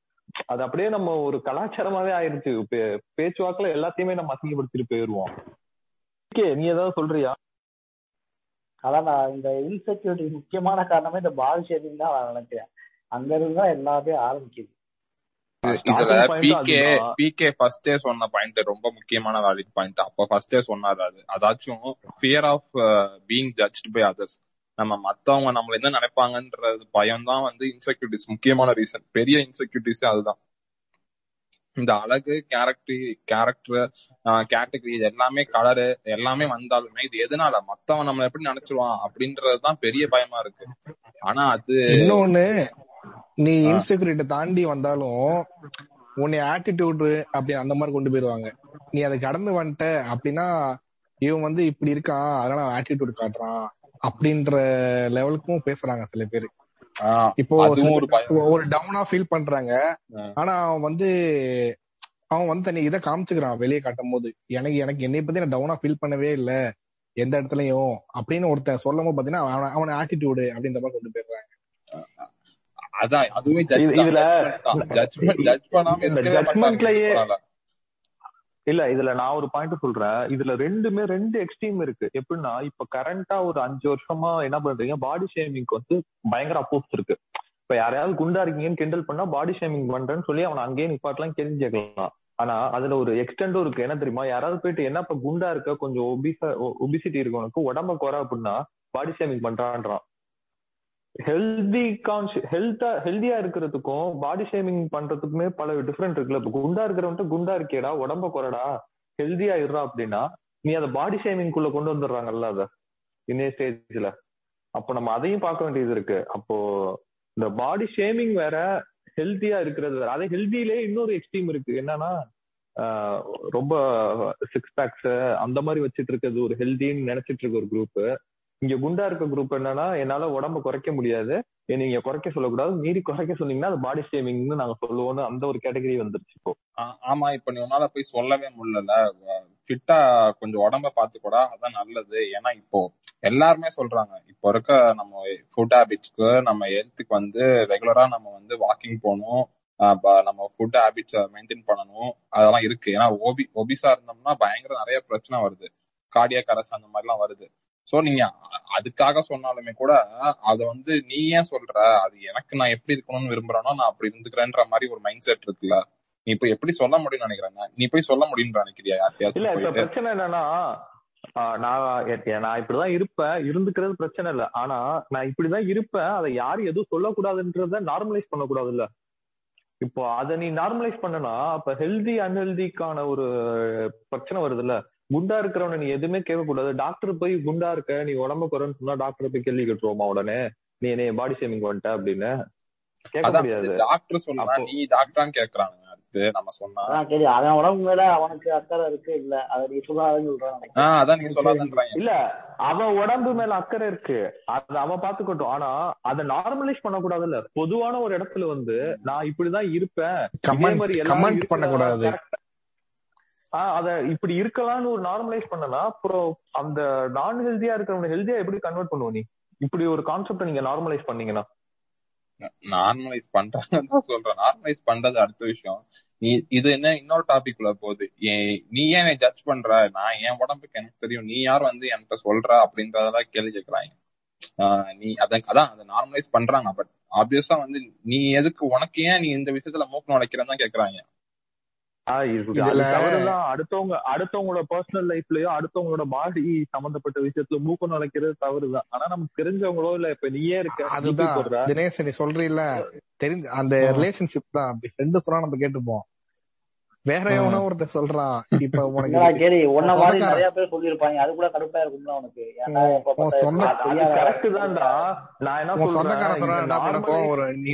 அது அப்படியே நம்ம ஒரு கலாச்சாரமாவே ஆயிருச்சு. பேச்சுவாக்குல எல்லாத்தையுமே நம்ம அசிங்கப்படுத்திட்டு போயிருவோம். ஓகே நீ ஏதாவது சொல்றியா? அதான் நான் இந்த இன்செக்யூரிட்டி முக்கியமான காரணமே இந்த பால் ஷேவிங் தான் நான் நினைக்கிறேன். அங்க இருந்து தான் எல்லாத்தையும் ஆரம்பிக்குது இதுல பிகே பிகே ஃபர்ஸ்டே சொன்ன பாயிண்ட் ரொம்ப முக்கியமான வேலிட் பாயிண்ட் அப்ப ஃபர்ஸ்டே சொன்னாரு அது. அதாச்சும் fear of being judged by others நம்ம மத்தவங்க நம்மள என்ன நினைப்பாங்கன்றது பயம் தான் வந்து இன்செக்யூரிட்டிஸ் முக்கியமான ரீசன் பெரிய இன்செக்யூரிட்டிஸ் அதுதான். இந்த அழகு கேரக்டர் கேரக்டர் கேட்டகரி இது எல்லாமே கலரு எல்லாமே வந்தாலுமே இது எதனால? மத்தவன் நம்மள எப்படி நினைச்சிருவான்? அப்படின்றதுதான் பெரிய பயமா இருக்கு. ஆனா அது இன்னொன்னு நீ ஆஹ் இன்செக்யூரிட்டி தாண்டி வந்தாலும் உன்னை ஆட்டிடியூட் அப்படி அந்த மாதிரி கொண்டு போயிருவாங்க. நீ அதை கடந்து வந்துட்ட அப்படின்னா இவன் வந்து இப்படி இருக்கான் அதனால ஆட்டிடியூட் காட்டுறான் அப்படின்ற லெவலுக்கும் பேசுறாங்க சில பேர். இப்போ ஒரு டவுனா ஃபீல் பண்றாங்க. ஆனா அவன் வந்து அவன் வந்து தன்னை இதை காமிச்சுக்கிறான் வெளியே காட்டும் போது எனக்கு எனக்கு என்னை பத்தி நான் டவுனா ஃபீல் பண்ணவே இல்ல. எந்த இடத்துலயும் அப்படின்னு ஒருத்தன் சொல்லும் போது பாத்தீங்கன்னா அவன அவன ஆட்டிடியூடு அப்படின்ற மாதிரி கொண்டு போயிடுறாங்க. அதான் அதுவே இதுல ஜட்மெண்ட்லயே இல்ல இதுல நான் ஒரு பாயிண்ட் சொல்றேன். இதுல ரெண்டுமே ரெண்டு எக்ஸ்ட்ரீம் இருக்கு. எப்படின்னா இப்ப கரண்டா ஒரு அஞ்சு வருஷமா என்ன பண்றீங்க? பாடி ஷேமிங்க்கு வந்து பயங்கர அப்போஸ் இருக்கு. இப்ப யாரையாவது குண்டா இருக்கீங்கன்னு கிண்டல் பண்ணா பாடி ஷேமிங் பண்றேன்னு சொல்லி அவனை அங்கேயே நிப்பாட்டலாம் கேள்வி கேட்கலாம் ஆனா அதுல ஒரு எக்ஸ்டெண்டும் இருக்கு. என்ன தெரியுமா? யாராவது போயிட்டு என்ன இப்ப குண்டா இருக்க? கொஞ்சம் ஒபிசா ஒபிசிட்டி இருக்கு உனக்கு உடம்ப குறை அப்படின்னா பாடி ஷேமிங் பண்றான்றான். ஹெல்தி கான்ஷி ஹெல்த்தா ஹெல்தியா இருக்கிறதுக்கும் பாடி ஷேமிங் பண்றதுக்குமே பல டிஃபரெண்ட் இருக்குல்ல. இப்ப குண்டா இருக்கிறவன்ட்டு குண்டா இருக்கேடா உடம்ப குறடா ஹெல்தியா இருறா அப்படின்னா நீ அதை பாடி ஷேமிங் குள்ள கொண்டு வந்துடுறாங்கல்ல அத இன்னே ஸ்டேஜ்ல அப்போ நம்ம அதையும் பார்க்க வேண்டியது இருக்கு. அப்போ இந்த பாடி ஷேமிங் வேற ஹெல்த்தியா இருக்கிறது வேற. அதே ஹெல்தியிலே இன்னொரு எக்ஸ்ட்ரீம் இருக்கு. என்னன்னா ரொம்ப சிக்ஸ் பேக்ஸ் அந்த மாதிரி வச்சிட்டு இருக்கிறது ஒரு ஹெல்தின்னு நினைச்சிட்டு இருக்க ஒரு குரூப் இங்க குண்டா இருக்க குரூப் என்னன்னா என்னால உடம்ப குறைக்க முடியாது. நீங்க குறைக்க சொல்லக்கூடாது. மீறி குறைக்க சொன்னீங்கன்னா அது பாடி ஷேமிங்னு நாங்க சொல்லுவோம்னு அந்த ஒரு கேட்டகரி வந்துருச்சு இப்போ. ஆமா இப்ப நீ உன்னால போய் சொல்லவே முடியல ஃபிட்டா கொஞ்சம் உடம்ப பாத்து கூட அதான் நல்லது. ஏன்னா இப்போ எல்லாருமே சொல்றாங்க இப்போ இருக்க நம்ம ஃபுட் ஹேபிட்ஸ்க்கு நம்ம ஹெல்த்துக்கு வந்து ரெகுலரா நம்ம வந்து வாக்கிங் போகணும். ஆஹ் நம்ம ஃபுட் ஹேபிட்ஸ் மெயின்டைன் பண்ணணும். அதெல்லாம் இருக்கு. ஏன்னா ஓபி ஒபிசா இருந்தோம்னா பயங்கர நிறைய பிரச்சனை வருது. கார்டியாக் அரசு அந்த மாதிரிலாம் வருது. சோ நீங்க அதுக்காக சொன்னாலுமே கூட அத வந்து நீ ஏன் சொல்ற? அது எனக்கு நான் எப்படி இருக்கணும்னு விரும்புறேனோ நான் அப்படி இருந்துக்கிறேன்ற மாதிரி ஒரு மைண்ட் செட் இருக்குல்ல. நீ இப்ப எப்படி சொல்ல முடியும்னு நினைக்கிறேன்? நீ போய் சொல்ல முடியும்னு நினைக்கிறியா இல்ல இப்ப பிரச்சனை என்னன்னா நான் நான் இப்படிதான் இருப்பேன். இருந்துக்கிறது பிரச்சனை இல்ல. ஆனா நான் இப்படிதான் இருப்பேன். அதை யாரும் எதுவும் சொல்லக்கூடாதுன்றத நார்மலைஸ் பண்ணக்கூடாது இல்ல இப்போ அதை நீ நார்மலைஸ் பண்ணனா அப்ப ஹெல்தி அன்ஹெல்திக்கான ஒரு பிரச்சனை வருதுல்ல. குண்டா இருக்கிறவன நீ எதுவுமே கேட்கக்கூடாது. டாக்டர் போய் குண்டா இருக்க நீ உடம்ப குறைன்னு சொன்னா டாக்டர் போய் கேள்வி கேட்டுருவோமா உடனே? நீ என்னைய பாடி ஷேமிங் பண்ணிட்ட? அப்படின்னு கேட்க முடியாது. டாக்டர் அப்போ நீ டாக்டரான்னு கேக்குறாங்க அடுத்து நம்ம சொன்னா. அதான் கேள்வி அவன் உடம்பு மேல அவனுக்கு அக்கறை இருக்கு இல்ல? அதை நீ சொல்லாதுன்னு சொல்றான். ஆஹ் அதான் நீ எனக்கு சொல்லாதன்றாங்க. இல்ல. அவன் உடம்பு மேல அக்கறை இருக்கு. அது அவன் பாத்துக்கட்டும் ஆனா அதை நார்மலைஸ் பண்ணக்கூடாது இல்ல பொதுவான ஒரு இடத்துல வந்து நான் இப்படிதான் இருப்பேன் கமெண்ட் இருக்கிறதா பண்ணக்கூடாது correct ஆஹ் அத இப்படி இருக்கலாம்னு ஒரு நார்மலைஸ் பண்ணனா அப்புறம் அந்த நான் ஹெல்தியா இருக்கிறவங்க ஹெல்தியா எப்படி கன்வெர்ட் பண்ணுவ நீ? இப்படி ஒரு கான்செப்ட நீங்க நார்மலைஸ் பண்ணீங்கன்னா. நார்மலைஸ் பண்றாங்கன்னு தான் சொல்றேன். நார்மலைஸ் பண்றது அடுத்த விஷயம். நீ இது என்ன இன்னொரு டாபிக் உள்ள போகுது. நீ ஏன் ஜட்ஜ் பண்ற? நான் என் உடம்புக்கு எனக்கு தெரியும். நீ யார் வந்து என்கிட்ட சொல்ற அப்படின்றதெல்லாம் கேள்வி கேட்கறாங்க. ஆஹ் நீ அதான் அதான் அதை நார்மலைஸ் பண்றாங்க. பட் ஆப்வியஸா வந்து நீ எதுக்கு உனக்கு ஏன் நீ இந்த விஷயத்துல மூக்கு நுழைக்கிறன்னு தான் கேக்குறாங்க ஆஹ் இது அது இதுல தவறுதான் அடுத்தவங்க அடுத்தவங்களோட பர்சனல் லைஃப்லயோ அடுத்தவங்களோட பாடி சம்பந்தப்பட்ட விஷயத்துல மூக்க நுழைக்கிறது தவறுதான். ஆனா நமக்கு தெரிஞ்சவங்களோ இல்ல இப்ப நீயே இருக்க அதுதான். தினேஷ் நீ சொல்றீல்ல? தெரிஞ்ச அந்த ரிலேஷன்ஷிப் தான். அப்படி ஃப்ரெண்டு சொன்னா நம்ம கேட்டுப்போம். வேற எவனோ ஒருத்தன் சொல்றான். இப்ப உனக்கு மாதிரி நிறைய பேர் சொல்லியிருப்பாங்க. அது கூட கடுப்பா இருக்கும்ல உனக்கு. சொந்த கரெக்ட் தான்டா. நான் என்ன சொல்றேன்? சொந்தக்காரன் சொன்னா என்ன வரும். நீ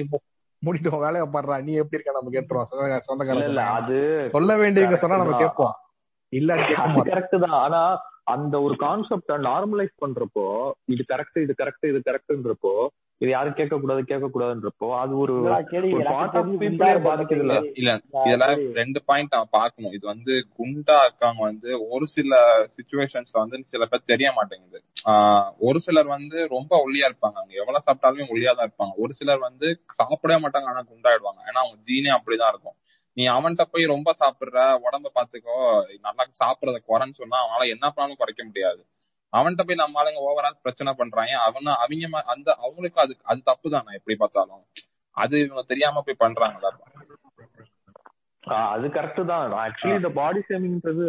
மூடிட்டு வேலையை பாடுறா. நீ எப்படி இருக்க? நம்ம கேட்டுருவோம். சொந்தக்கார இல்ல சொந்தக்காரன் இல்ல சொன்னாங்கன்னா அது சொல்ல வேண்டியவங்க சொன்னா நம்ம கேட்போம். மாட்டோம். கரெக்ட் தான். ஆனா அந்த ஒரு கான்செப்ட நார்மலைஸ் பண்றப்போ இது கரெக்ட் இது கரெக்ட் இது கரெக்ட்ன்றப்போ இது யாரும் கேட்க கூடாது கேட்க கூடாதுன்றப்போ அது ஒரு பாதிக்குது இல்ல? இல்ல இதுல ரெண்டு பாயிண்ட் நான் பார்க்கணும். இது வந்து குண்டா இருக்காங்க வந்து ஒரு சில சுச்சுவேஷன்ஸ்ல வந்து சில பேர் தெரிய மாட்டேங்குது. ஆஹ் ஒரு சிலர் வந்து ரொம்ப ஒல்லியா இருப்பாங்க. அவங்க எவ்வளவு சாப்பிட்டாலுமே ஒல்லியா தான் இருப்பாங்க. ஒரு சிலர் வந்து சாப்பிடவே மாட்டாங்க ஆனா குண்டாயிடுவாங்க. ஏன்னா அவங்க ஜீனே அப்படிதான் இருக்கும். நீ அவன்கிட்ட போய் ரொம்ப சாப்பிடுற உடம்ப பாத்துக்கோ நல்லா சாப்பிடறத குறைன்னு சொன்னா அவனால என்ன பண்ணாலும் குறைக்க முடியாது. அவன்கிட்ட போய் நம்ம ஆளுங்க ஓவரா பிரச்சனை பண்றாங்க. அவன அவங்க அந்த அவங்களுக்கு அது அது தப்பு தானே எப்படி பார்த்தாலும். அது இவங்க தெரியாம போய் பண்றாங்களா? அது கரெக்ட் தான். ஆக்சுவலி இந்த பாடி ஷேமிங்ன்றது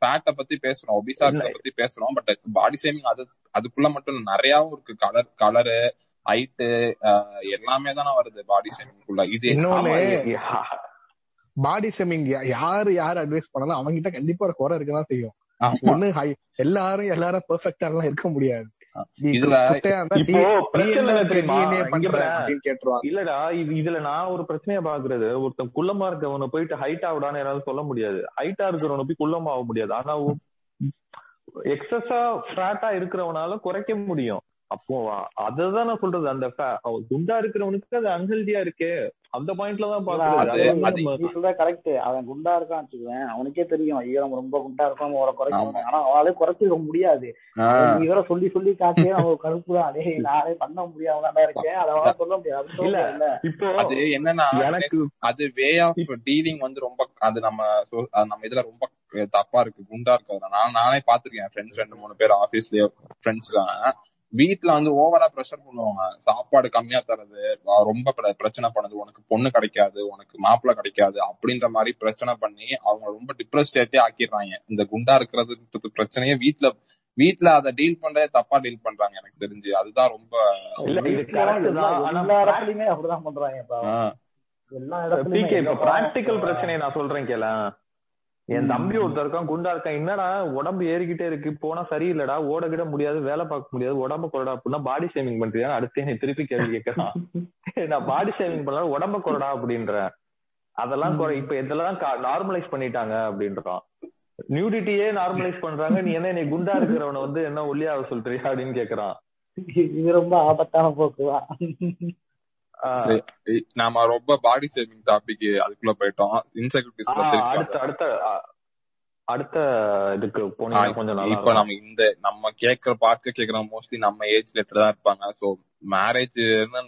ஃபேட்டை பத்தி பேசுறோம். ஒபிசாரத்தை பத்தி பேசுறோம். பட் பாடி ஷேமிங் அது அதுக்குள்ள மட்டும் நிறையாவும் இருக்கு. கலர் கலரு ஹைட்டு எல்லாமே தானே வருது பாடி ஷேமிங்குள்ள இது இன்னொன்னு ஆமா இ- இ- பாடி ஷேமிங் யாரு யாரு அட்வைஸ் பண்ணாலும் அவங்க கிட்ட கண்டிப்பா ஒரு குறை இருக்கதான் செய்யும். ஒண்ணு ஹை எல்லாரும் எல்லாரும் பெர்ஃபெக்டா எல்லாம் இருக்க முடியாது. இல்லடா இது இதுல நான் ஒரு பிரச்சனையை பாக்குறது. ஒருத்தன் குள்ளமா இருக்கவனை போயிட்டு ஹைட் ஆகுடான்னு என்னால சொல்ல முடியாது. ஹைட்டா இருக்கிறவனை போய் குள்ளமா ஆக முடியாது. ஆனா எக்ஸஸா ஃபேட்டா இருக்கிறவனால குறைக்க முடியும். அப்போ அததான் நான் சொல்றது. அந்த குண்டா இருக்கிறவனுக்கு அது அன்ஹெல்தியா இருக்கே. அந்த பாயிண்ட்ல தான் பாக்குறது. அது அது அது அது கரெக்ட் அவன் குண்டா இருக்கான்னு வச்சுக்குவேன் அவனுக்கே தெரியும். ஐயோ நம்ம ரொம்ப குண்டா இருக்கோம். அவரை குறைக்கணும் ஆனா அவனாலே குறைச்சிக்க முடியாது. அதை வேற சொல்லி சொல்லி காட்டியே நம்ம கருப்பு தான். டேய் நானே பண்ண முடியாம இருக்கேன் அதை அவனால சொல்ல முடியாது. அது இல்ல இப்போ அது என்னன்னா எனக்கு அது வே ஆஃப் டீலிங் வந்து ரொம்ப அது நம்ம அது நம்ம இதுல ரொம்ப தப்பா இருக்கு. குண்டா இருக்கிறது நான் நானே பாத்திருக்கேன் ஃப்ரெண்ட்ஸ் ரெண்டு மூணு பேர் ஆபீஸ்லயே ஃப்ரெண்ட்ஸ் வீட்ல வந்து ஓவரா ப்ரெஷர் பண்ணுவாங்க. சாப்பாடு கம்மியா தரது ரொம்ப பிர- பிரச்சனை பண்ணுது. உனக்கு பொண்ணு கிடைக்காது உனக்கு மாப்பிள்ளை கிடைக்காது அப்படின்ற மாதிரி பிரச்சனை பண்ணி அவங்க ரொம்ப டிப்ரெஸ் ஸ்டேட்டே ஆக்கிடுறாங்க. இந்த குண்டா இருக்கிறது பிரச்சனையே வீட்ல வீட்ல அதை டீல் பண்றதே தப்பா டீல் பண்றாங்க எனக்கு தெரிஞ்சு. அதுதான் ரொம்ப வீட்டுல எல்லா இடத்துலயுமே அப்படிதான் பண்றாங்க பிராக்டிக்கல் பிரச்சனையை நான் சொல்றேன் கேள. என் தம்பி ஒருத்தர் இருக்கான் குண்டா இருக்கான். என்னடா உடம்பு ஏறிக்கிட்டே இருக்கு. போனா சரியில்லடா ஓட கிட முடியாது வேலை பார்க்க முடியாது உடம்ப குறடா அப்படின்னா பாடி ஷேமிங் பண்றியா அடுத்து என்னை திருப்பி கேள்வி கேட்கறான். நான் பாடி ஷேமிங் பண்ணலாம் உடம்ப குறடா அப்படின்றேன் அதெல்லாம் குறை இப்ப இதெல்லாம் நார்மலைஸ் பண்ணிட்டாங்க அப்படின்றான். நியூடிட்டியே நார்மலைஸ் பண்றாங்க. நீ என்ன நீ குண்டா இருக்கிறவன வந்து என்ன ஒல்லியாக சொல்றியா அப்படின்னு கேக்குறான் இது ரொம்ப ஆபத்தான இ- நாம ரொம்ப பாடி ஷேமிங் டாபிக் அதுக்குள்ள போயிட்டோம். இன்செக்யூரிட்டிஸ் அடுத்த அடுத்த அடுத்த இதுக்கு போனீங்கன்னா கொஞ்சம் நல்லா இப்ப நம்ம இந்த நம்ம கேக்குற பார்த்து கேக்குற மோஸ்ட்லி நம்ம ஏஜ் லெட்டர் தான் இருப்பாங்க. சோ மேரேஜ்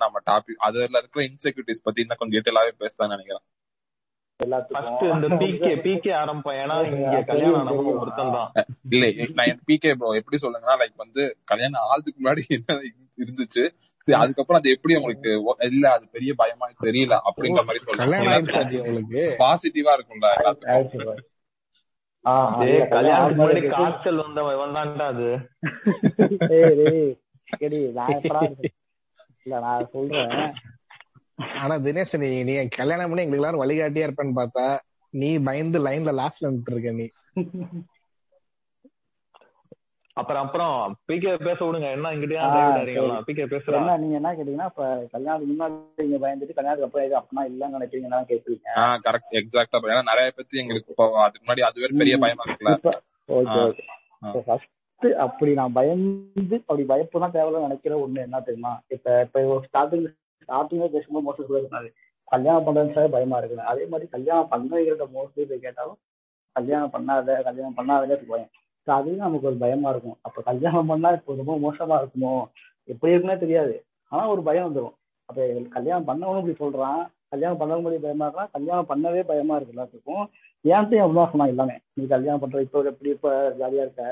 நம்ம டாபிக் அதுல இருக்கிற இன்செக்யூரிட்டிஸ் பத்தி இன்னும் கொஞ்சம் டீட்டெயிலாவே பேசலாம்னு நினைக்கிறேன். ஃபர்ஸ்ட் இந்த பிகே பிகே ஆரம்பம் ஏன்னா இங்க கல்யாணம் ஆனவங்க ஒருத்தன் தான். இல்ல நான் பிகே ப்ரோ எப்படி சொல்லுங்கன்னா லைக் வந்து கல்யாணம் ஆகிறதுக்கு முன்னாடி என்ன இருந்துச்சு? அதுக்கப்புறம் அது எப்படி உங்களுக்கு இல்ல அது பெரிய பயமா தெரியல அப்படின்ற மாதிரி உங்களுக்கு? பாசிட்டிவா இருக்கும்ல எல்லாத்துக்கும். டேய், கல்யாணத்துக்கு முன்னாடி காய்ச்சல் வந்தவன் தான்டா அது. இல்ல நான் சொல்றேன். ஆனா தினேஷ் நீ நீ கல்யாணம் பண்ணி எங்களுக்கு எல்லாரும் வழிகாட்டியா இருப்பேன்னு பார்த்தா நீ பயந்து லைன்ல லாஸ்ட்ல நின்று இருக்க நீ. அப்புறம் அப்புறம் பிகே பேச விடுங்க. என்ன இங்கிட்டயா ஆ. பிகே பேசுறா? என்ன நீங்க என்ன கேட்டீங்கன்னா இப்ப கல்யாணத்துக்கு முன்னாடி நீங்க பயந்துட்டு கல்யாணத்துக்கு அப்புறம் இது அப்பனா இல்லன்னு நினைக்கிறீங்கன்னா கேட்பீங்க. ஆஹ் கரெக்ட் எக்ஸாக்டா ஏன்னா நிறைய பேருக்கு எங்களுக்கு இப்போ அதுக்கு முன்னாடி அதுவே பெரிய பயமா இருக்குல்ல. ஓகே ஆ, ஓகே. ஆ. ஃபர்ஸ்ட் அப்படி நான் பயந்து அப்படி பயப்பதான் தேவையில்ல நினைக்கிற ஒண்ணு என்ன தெரியுமா? இப்ப இப்ப ஸ்டார்டிங் ஸ்டார்டிங்ல பேசும்போது மோஸ்ட்லி சொல்லிருந்தாரு கல்யாணம் பண்றதுனால பயமா இருக்குது அதே மாதிரி கல்யாணம் பண்ணவங்கள்ட்ட மோஸ்ட்லி போய் கேட்டாலும் கல்யாணம் பண்ணாத கல்யாணம் பண்ணாதே பயம். ஸோ அதுவே நமக்கு ஒரு பயமா இருக்கும். அப்போ கல்யாணம் பண்ணா இப்போ ரொம்ப மோசமா இருக்குமோ? எப்படி இருக்குன்னே தெரியாது. ஆனா ஒரு பயம் வந்துடும் அப்போ கல்யாணம் பண்ணவனும் இப்படி சொல்றான். கல்யாணம் பண்ணவங்க மாதிரி பயமா இருக்கலாம் கல்யாணம் பண்ணவே பயமா இருக்கு எல்லாத்துக்கும். ஏன்ட்டு அப்படிதான் சொன்னான் எல்லாமே நீ கல்யாணம் பண்ற இப்போ எப்படி இப்ப ஜாலியா இருக்க?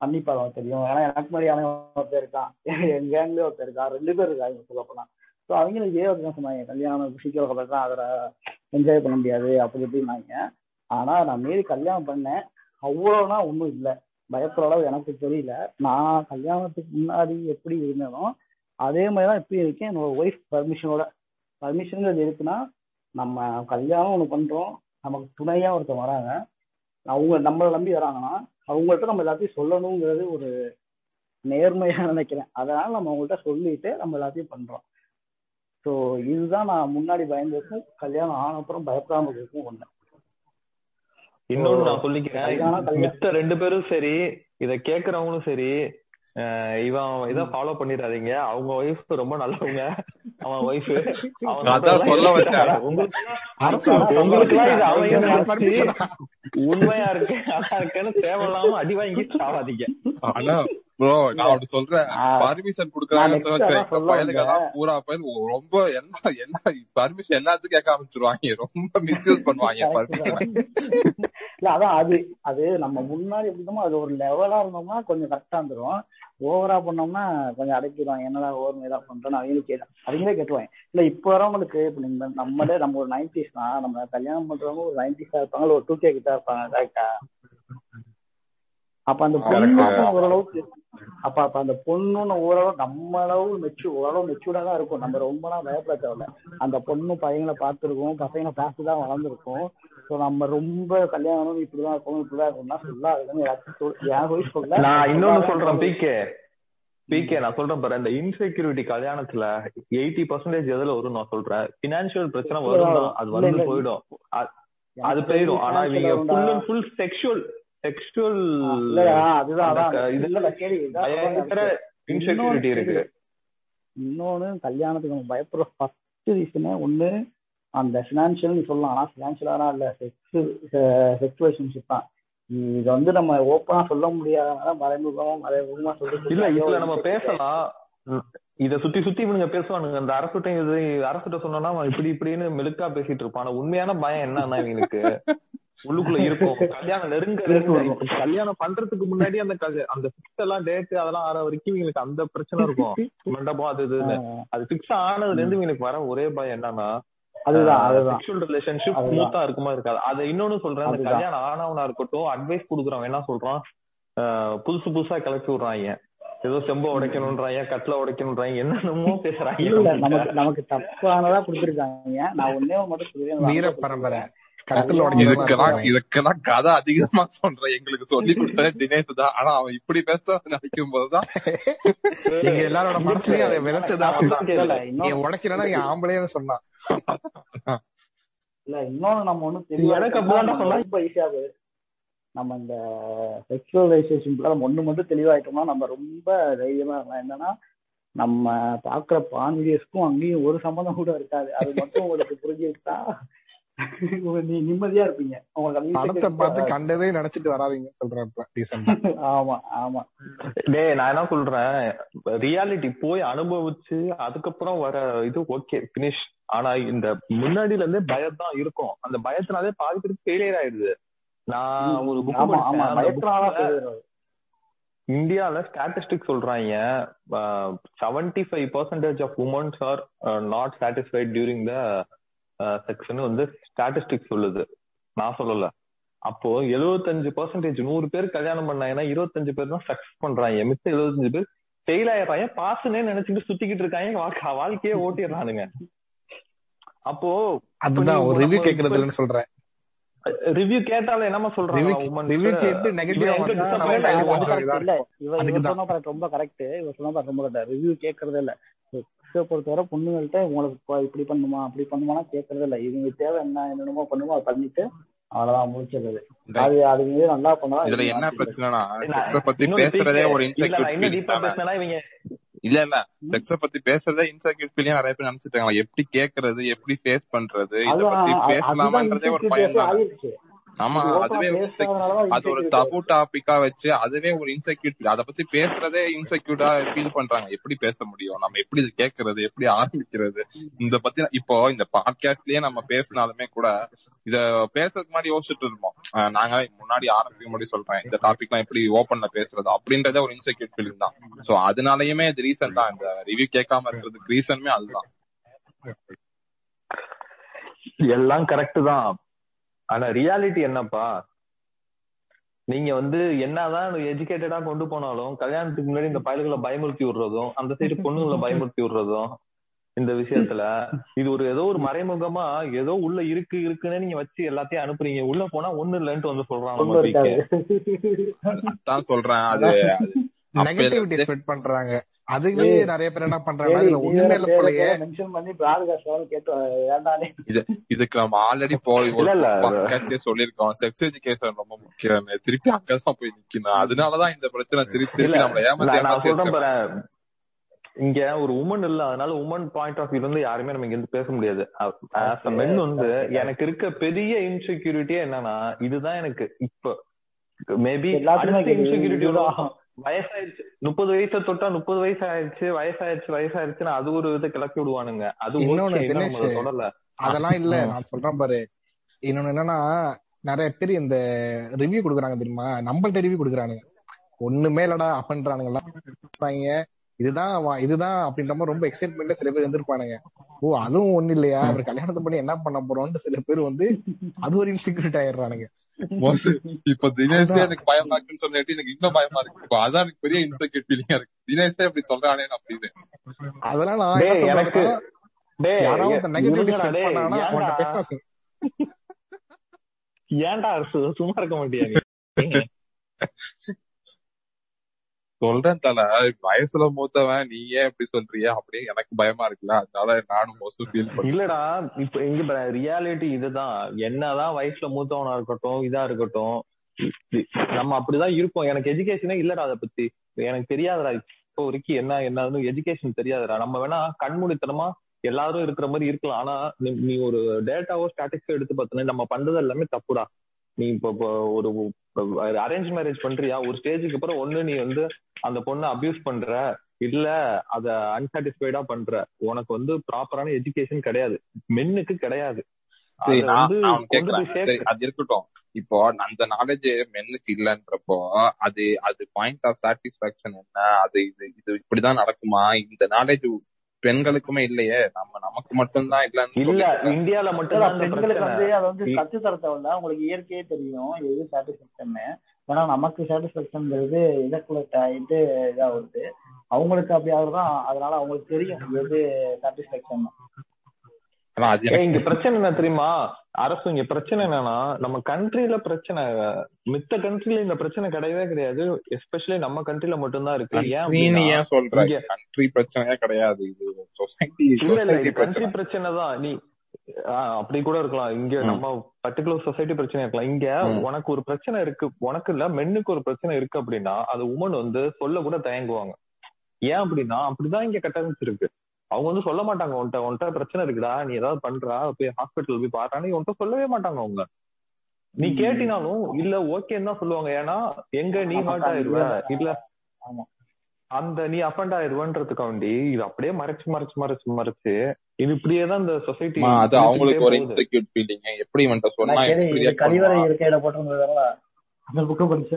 அன்னிப்பா அவன் தெரியும். ஏன்னா எனக்கு மாதிரியான ஒருத்தர் இருக்கான். என் கேங்லேயே ஒருத்தர் இருக்கான். ரெண்டு பேர் இருக்காங்க சொல்ல போனா. ஸோ அவங்களுக்கு ஏ ஒரு சொன்னாங்க. கல்யாணம் சீக்கிரம் தான் அதில் என்ஜாய் பண்ண முடியாது அப்படி இப்படின்னாங்க. ஆனா நான் மீறி கல்யாணம் பண்ணேன். அவ்வளோனா ஒன்றும் இல்லை. பயப்படுற அளவு எனக்கு தெரியல. நான் கல்யாணத்துக்கு முன்னாடி எப்படி இருந்தேனோ அதே மாதிரி தான் இப்பயும் இருக்கேன். என்னோட ஒய்ஃப் பர்மிஷனோட பர்மிஷனுங்கிறது இருக்குன்னா நம்ம கல்யாணம் ஒன்று பண்றோம். நமக்கு துணையா ஒருத்தர் வராங்க. அவங்க நம்மளை நம்பி வராங்கன்னா அவங்கள்ட்ட நம்ம எல்லாத்தையும் சொல்லணுங்கிறது ஒரு நேர்மையா நினைக்கிறேன். அதனால நம்ம அவங்கள்ட்ட சொல்லிட்டு நம்ம எல்லாத்தையும் பண்றோம். ஸோ இதுதான் நான் முன்னாடி பயந்துருக்கும் கல்யாணம் ஆன அப்புறம் பயப்படாம இருக்கிறதுக்கும் இன்னொன்னு நான் சொல்லிக்கிறேன். மித்த ரெண்டு பேரும் சரி இத கேக்குறவங்களும் சரி இவன் இதை ஃபாலோ பண்ணிடாதீங்க. அவங்க ஒய்ஃப் ரொம்ப நல்லவங்க. அவன் ஒய்ஃப் அதான் உண்மையா இருக்கு அழகா இருக்கேன்னு தேவையில்லாம அடி வாங்கி சாவாதீங்க. ஆனா ப்ரோ நான் அப்படி சொல்றேன். பர்மிஷன் பயலுக்கெல்லாம் பூரா பயல் ரொம்ப என்ன என்ன பர்மிஷன் எல்லாத்துக்கும் கேட்க ஆரம்பிச்சிருவாங்க. ரொம்ப மிஸ்யூஸ் பண்ணுவாங்க பர்மிஷன் இல்ல அதான் அது அது நம்ம முன்னாடி எப்படி இருந்தோமோ அது ஒரு லெவலா இருந்தோம்னா கொஞ்சம் கரெக்டா இருந்துரும். ஓவரா பண்ணோம்னா கொஞ்சம் அடைக்கிடுவாங்க. என்னடா ஓவர் மேதா பண்றோம்னு அவங்களே கேட்க அவங்களே கேட்டுவாங்க இல்ல இப்ப வரவங்களுக்கு இப்ப நீங்க நம்மளே நம்ம ஒரு நைன்டிஸ் தான் நம்ம கல்யாணம் பண்றவங்க ஒரு நைன்டிஸா இருப்பாங்க ஒரு டூ கே கிட்ட இருப்பாங்க கரெக்டா அப்ப அந்த பொண்ணுக்கும் ஓரளவுக்கு அப்ப அப்ப அந்த பொண்ணுன்னு ஓரளவு நம்ம அளவு மெச்சு ஓரளவு மெச்சூர்டா தான் இருக்கும். நம்ம ரொம்பலாம் பயப்பட தேவையில்ல. அந்த பொண்ணு பையங்களை பார்த்துருக்கோம். பசங்களை பார்த்து தான் வளர்ந்துருக்கோம். ஸோ நம்ம ரொம்ப கல்யாணம் இப்படிதான் இருக்கணும் இப்படிதான் இருக்கணும்னா சொல்லாதுன்னு போய் சொல்ல நான் இன்னொன்னு சொல்றேன் பிகே பிகே நான் சொல்றேன் பாரு. இந்த இன்செக்யூரிட்டி கல்யாணத்துல எயிட்டி பர்சன்டேஜ் எதுல வரும் நான் சொல்றேன். பினான்சியல் பிரச்சனை வரும் அது வந்து. போயிடும். அது- போயிடும். ஆனா இவங்க வரும்டா. ஃபுல் அண்ட் ஃபுல் செக்ஷுவல் சொல்றேன். இன்செக்யூரிட்டி இருக்கு இன்னொன்னு கல்யாணத்துக்கு நம்ம பயப்படுற ஃபர்ஸ்ட் ரீசனே ஒண்ணு அந்த பினான்சியல் நீ சொல்லலாம். ஆனா பினான்சியலா இல்ல செக்ஸ் செக்ஸ் தான். இது வந்து நம்ம ஓப்பனா சொல்ல முடியாதனால மறைமுகமா மறைமுகமா சொல்லிட்டு இல்ல இதுல நம்ம பேசலாம். இத சுத்தி சுத்தி இவனுங்க பேசுவானுங்க. அந்த அரசுட்ட இது அரசுட்ட சொன்னோம்னா அவன் இப்படி இப்படின்னு மெலுக்கா பேசிட்டு இருப்பான். உண்மையான பயம் என்னன்னா இவனுக்கு? உள்ளுக்குள்ள இருக்கும். கல்யாணம் நெருங்க நெருங்க. கல்யாணம் பண்றதுக்கு முன்னாடி அந்த அந்த ஃபிக்ஸ் எல்லாம் டேட் அதெல்லாம் ஆற வரைக்கும் இவங்களுக்கு அந்த பிரச்சனை இருக்கும். மண்டபம் அது இதுன்னு அது ஃபிக்ஸ் ஆனதுல இருந்து இவங்களுக்கு வர ஒரே பயம் என்னன்னா அதுதான் ரிலேஷன்ஷிப். ஸ்மூத்தா இருக்குமா இருக்காது. அதை இன்னொன்னு சொல்றேன் அந்த. கல்யாணம் ஆனவனா இருக்கட்டும் அட்வைஸ் குடுக்குறவன் என்ன சொல்றான்? ஆஹ் புதுசு புதுசா கிளப்பி விடுறாங்க. ஏதோ செம்ப உடைக்கணும்ன்றாங்க கட்டில உடைக்கணும்ன்றாங்க என்னென்னமோ பேசுறாங்க. நமக்கு நமக்கு தப்பானதா கொடுத்துருக்காங்க. நான் ஒன்னே மட்டும் சொல்றேன். வீர பரம்பரை. இதுக்கெல்லாம் கதை அதிகமா சொல்றேன். எங்களுக்கு சொல்லி கொடுத்ததே தினேஷ் தான். ஆனா அவன் இப்படி பேச நினைக்கும் போதுதான் எங்க எல்லாரோட மனசுலயும் அதை விதைச்சதான் இன்னொன்னு உடைக்கிறனா நீ ஆம்பளையே சொன்னான் இல்ல இன்னொன்னு நம்ம ஒண்ணும் சொன்னா. ரொம்ப ஈஸியா போயிடும் நம்ம இந்த செக்ஷுவல் ரிலேஷன்ஷிப்ல நம்ம ஒண்ணு மட்டும் தெளிவாயிட்டோம்னா நம்ம ரொம்ப தைரியமா இருக்கலாம். என்னன்னா நம்ம பாக்குற பான் வீடியோஸ்க்கும் அங்கேயும் ஒரு சம்பந்தம் கூட இருக்காது. அது மட்டும் உங்களுக்கு புரிஞ்சுட்டா நீ நிம்மதியா இருப்பீங்க. உங்களுக்கு அந்த படத்தை பார்த்து. கண்டதே நினைச்சிட்டு வராதீங்கன்னு சொல்றப்ப ரீசெண்டா ஆமா ஆமா. டேய் நான் என்ன சொல்றேன்? ரியாலிட்டி போய் அனுபவிச்சு அதுக்கப்புறம் வர இது ஓகே பினிஷ் ஆனா இந்த முன்னாடில இருந்தே பயம் தான் இருக்கும். அந்த பயத்தினாலே பாதி பேருக்கு ஃபெயிலியர் ஆயிடுது. நான் ஒரு புக். இந்தியால ஸ்டாட்டிஸ்டிக் சொல்றாங்க seventy five percentage of womens are not satisfied during the section வந்து ஸ்டாட்டிஸ்டிக் சொல்லுது. நான் சொல்லல. அப்போ எழுபத்தஞ்சு பர்சன்டேஜ் நூறு பேர் கல்யாணம் பண்ணாங்கன்னா இருபத்தஞ்சு பேர் தான் சக்சஸ் பண்றாங்க. மித்த எழுபத்தஞ்சு பேர் ஃபெயில் ஆயிடுறாங்க. பாஸ்னே நினைச்சிட்டு சுத்திக்கிட்டு இருக்காங்க. வாழ்க்கை- வாழ்க்கையே ஓட்டிடுறானுங்க. அப்போ அதுதான் ஒரு ரிவ்யூ கேக்குறதுன்னு சொல்றேன். ரிவ்யூ கேட்டாலும் என்னமா சொல்றாங்க Review- review கேட்டு ஆ வந்தா. இவர் இவர் அதுக்குதான். சொன்ன ரொம்ப கரெக்ட் இவர் சொன்ன ரொம்ப கரெக்ட் ரிவ்யூ கேட்கறதே இல்ல. கிறிஸ்துவ பொறுத்தவரை பொண்ணுங்கள்ட்ட உங்களுக்கு இப்ப இப்படி பண்ணுமா அப்படி பண்ணுமானா கேட்கறதே இல்ல. இவங்க தேவை என்ன என்னென்னமோ பண்ணுமோ அதை பண்ணிட்டு அவ்வளவுதான் முடிச்சிடுறது அது அது மீது நல்லா பண்ணா இதுல என்ன பிரச்சனைனா செக்ஸ பத்தி பேசுறதே ஒரு இன்செக்யூர் இவங்க இல்ல இல்ல. செக்ஸ பத்தி பேசுறதே இன்செக்யூர் நிறைய பேர் நினைச்சிட்டு இருக்காங்க. எப்படி கேக்குறது எப்படி ஃபேஸ் பண்றது இத பத்தி பேசலாமான்றதே ஒரு பயம் ஆமா அதுவே அது ஒரு தபு டாபிக்கா வச்சு அதுவே ஒரு இன்செக்யூர் அத பத்தி பேசுறதே இன்செக்யூர்டா ஃபீல் பண்றாங்க. எப்படி பேச முடியும்? நம்ம எப்படி இது கேக்குறது? எப்படி ஆரம்பிக்கிறது? இந்த பத்தி இப்போ இந்த பாட்காஸ்ட்லயே நம்ம பேசினாலுமே கூட இத பேசுறதுக்கு முன்னாடி யோசிச்சுட்டு இருப்போம் அஹ் நாங்க முன்னாடி ஆரம்பிக்க முன்னாடி சொல்றேன். இந்த டாபிக் எல்லாம் எப்படி ஓப்பன்ல பேசுறது? அப்படின்றதே ஒரு இன்செக்யூர் ஃபீலிங் தான். சோ அதனாலயுமே இது ரீசன் தான். இந்த ரிவ்யூ கேட்காம இருக்கிறதுக்கு ரீசனுமே அதுதான். எல்லாம் கரெக்ட் தான். ஆனா ரியாலிட்டி என்னப்பா? நீங்க வந்து என்னதான் எஜுகேட்டடா கொண்டு போனாலும் கல்யாணத்துக்கு முன்னாடி இந்த பயல்களை பயமுறுத்தி விடுறதும் அந்த சைடு பொண்ணுங்களை பயமுறுத்தி விடுறதும் இந்த விஷயத்துல இது ஒரு ஏதோ ஒரு மறைமுகமா ஏதோ உள்ள இருக்கு இருக்குன்னு நீங்க வச்சு எல்லாத்தையும் அனுப்புறீங்க. உள்ள போனா ஒண்ணு இல்லைன்ட்டு வந்து அதான் சொல்றேன். அது நெகட்டிவிட்டி ஸ்ப்ரெட் பண்றாங்க. அதுவே நிறைய பேர் என்ன பண்றாங்க நீ ஒண்ணுமே இல்ல போலயே. mention பண்ணி ஆகும் கேட்டு வேண்டானே இதுக்கு நம்ம ஆல்ரெடி போய் ஒரு இல்ல, இல்ல. பாட்காஸ்டே சொல்லியிருக்கோம். செக்ஸ் எஜுகேஷன் ரொம்ப முக்கியம். திருப்பி அங்கதான் போய் நிக்கணும். அதனாலதான் இந்த பிரச்சனை திருப்பி திருப்பி நம்மள ஏமாத்தி இங்க ஒரு உமன் இல்ல. அதனால உமன் பாயிண்ட் ஆஃப் வியூல இருந்து யாருமே நம்ம இங்க இருந்து பேச முடியாது. ஆஸ் அ மென் வந்து எனக்கு இருக்க பெரிய இன்செக்யூரிட்டியே என்னன்னா இதுதான் எனக்கு இப்ப. மேபி எல்லாத்துக்குமே வயசாயிருச்சு. முப்பது வயசை தொட்டா முப்பது வயசு ஆயிருச்சு வயசாயிருச்சு வயசாயிருச்சுன்னு அது ஒரு இதை கிளப்பி விடுவானுங்க. அது இன்னொன்னு தொடரல அதெல்லாம் இல்ல. நான் சொல்றேன் பாரு. இன்னொன்னு என்னன்னா நிறைய பேர் இந்த ரிவ்யூ கொடுக்குறாங்க தெரியுமா? நம்மள்ட்ட ரிவ்யூ கொடுக்குறானுங்க. ஒண்ணுமே இல்லடா அப்படின்றானுங்க இதுதான் வா- இதுதான் அப்படின்ற மாதிரி ரொம்ப எக்ஸைட்மெண்ட்ல சில பேர் இருந்திருப்பானுங்க. ஓ அதுவும் ஒண்ணு இல்லையா? அவர் கல்யாணத்தை பண்ணி என்ன பண்ண போறோம்னு சில பேர் வந்து அது ஒரு இன்செக்யூரிட்டி ஆயிடுறானுங்க. இப்ப தினேஷே. எனக்கு பயமா இருக்குன்னு சொல்லிட்டு எனக்கு இன்னும் பயமா இருக்கு. இப்போ அதான் எனக்கு பெரிய இன்செக்யூர் ஃபீலிங்கா இருக்கு. தினேஷே அப்படி சொல்றானே அப்படின்னு. அதெல்லாம் நான் என்ன டேய் எனக்கு யாராவது நெகட்டிவிட்டி பண்ணாங்கன்னா அவன்கிட்ட ஏன்டா சும்மா இருக்க மாட்டியா சொல்றேன் தல வயசுல மூத்தவன் நீ ஏன் இப்படி சொல்றிய? அப்படியே எனக்கு பயமா இருக்குல்ல. அதனால நானும் மோஸ்ட் ஃபீல் பண்றேன் இல்லடா இப்ப இங்க ரியாலிட்டி இதுதான். என்னதான் வயசுல மூத்தவனா இருக்கட்டும் இதா இருக்கட்டும் நம்ம அப்படிதான் இருக்கோம். எனக்கு எஜுகேஷனே இல்லடா அதை பத்தி. எனக்கு தெரியாதுடா. இப்போ வரைக்கும் என்ன என்னன்னு எஜுகேஷன் தெரியாதுடா. நம்ம வேணா கண்மூடித்தனமா எல்லாரும் இருக்கிற மாதிரி இருக்கலாம். ஆனா நீ- ஒரு டேட்டாவோ ஸ்டாட்டிக்ஸோ எடுத்து பார்த்தோன்னா நம்ம பண்றது எல்லாமே தப்புடா. நீ இப்போ ஒரு அரேஞ்ச் மேரேஜ் பண்றியா? ஒரு ஸ்டேஜுக்கு அப்புறம் ஒண்ணு நீ வந்து அந்த பொண்ணை அபியூஸ் பண்ற இல்ல அத அன்சாட்டிஸ்ஃபைடா பண்ற. உனக்கு வந்து ப்ராப்பரான எஜுகேஷன் கிடையாது. மென்னுக்கு கிடையாது. அது இருக்கட்டும். இப்போ அந்த நாலேஜ் மென்னுக்கு இல்லன்றப்போ அது அது பாயிண்ட் ஆஃப் சாட்டிஸ்பாக்சன் என்ன? அது இது இது இப்படிதான் நடக்குமா? இந்த நாலேஜ் பெண்களுக்குமே இல்லையே. நம்ம நமக்கு மட்டும்தான் இல்ல சொல்லிட்டு இந்தியால இந்த பெண்களுக்கு வந்து அதை வந்து கத்து தர தேவையில்ல உங்களுக்கு இயற்கையே தெரியும் எது சாட்டிஸ்பேக்ஷன் ஏன்னா நமக்கு சாட்டிஸ்பேக்ஷன்ங்கிறது இதற்குள்ள இது இதா வருது அவங்களுக்கு அப்படி ஆகுறதான் அதனால அவங்களுக்கு தெரியும் எது சாட்டிஸ்பேக்ஷன் இங்க பிரச்சனை என்ன தெரியுமா? அரசு இங்க பிரச்சனை என்னன்னா நம்ம கண்ட்ரில பிரச்சனை மித்த கண்ட்ரில இந்த பிரச்சனை கிடையவே கிடையாது. எஸ்பெஷலி நம்ம கண்ட்ரில மட்டும்தான் இருக்கு. ஏன் ஏன் சொல்ற? இங்க கண்ட்ரி பிரச்சனையே கிடையாது. இது சொசைட்டி கண்ட்ரி பிரச்சனை. தான் நீ ஆஹ் அப்படி கூட இருக்கலாம். இங்க. நம்ம பர்டிகுலர் சொசைட்டி பிரச்சனை இருக்கலாம். இங்க. உனக்கு ஒரு பிரச்சனை இருக்கு. உனக்கு இல்ல மென்னுக்கு ஒரு பிரச்சனை இருக்கு அப்படின்னா அது உமன் வந்து சொல்ல கூட தயங்குவாங்க. ஏன் அப்படின்னா அப்படிதான் இங்க கட்டமைச்சிருக்கு. அவங்க வந்து சொல்ல மாட்டாங்க உன்கிட்ட உன்கிட்ட பிரச்சனை இருக்குடா நீ ஏதாவது பண்றா போய் ஹாஸ்பிட்டல் போய் பாருன்னு உன்கிட்ட சொல்லவே மாட்டாங்க அவங்க. நீ. கேட்டினாலும் இல்ல ஓகேன்னு தான் சொல்லுவாங்க. ஏன்னா எங்க நீ ஹர்ட் ஆயிருவ? இல்ல. அந்த நீ அஃபண்ட் ஆயிருவன்றதுக்காண்டி இது அப்படியே மறைச்சு மறைச்சு மறைச்சு மறைச்சு இது இப்படியே தான் இந்த சொசைட்டி அது அவங்களுக்கு ஒரு இன்செக்யூர் ஃபீலிங் எப்படி இவன்ட்ட சொன்னா கழிவறை? இருக்கையில போட்டிருந்ததுல அந்த புக்கு படிச்சு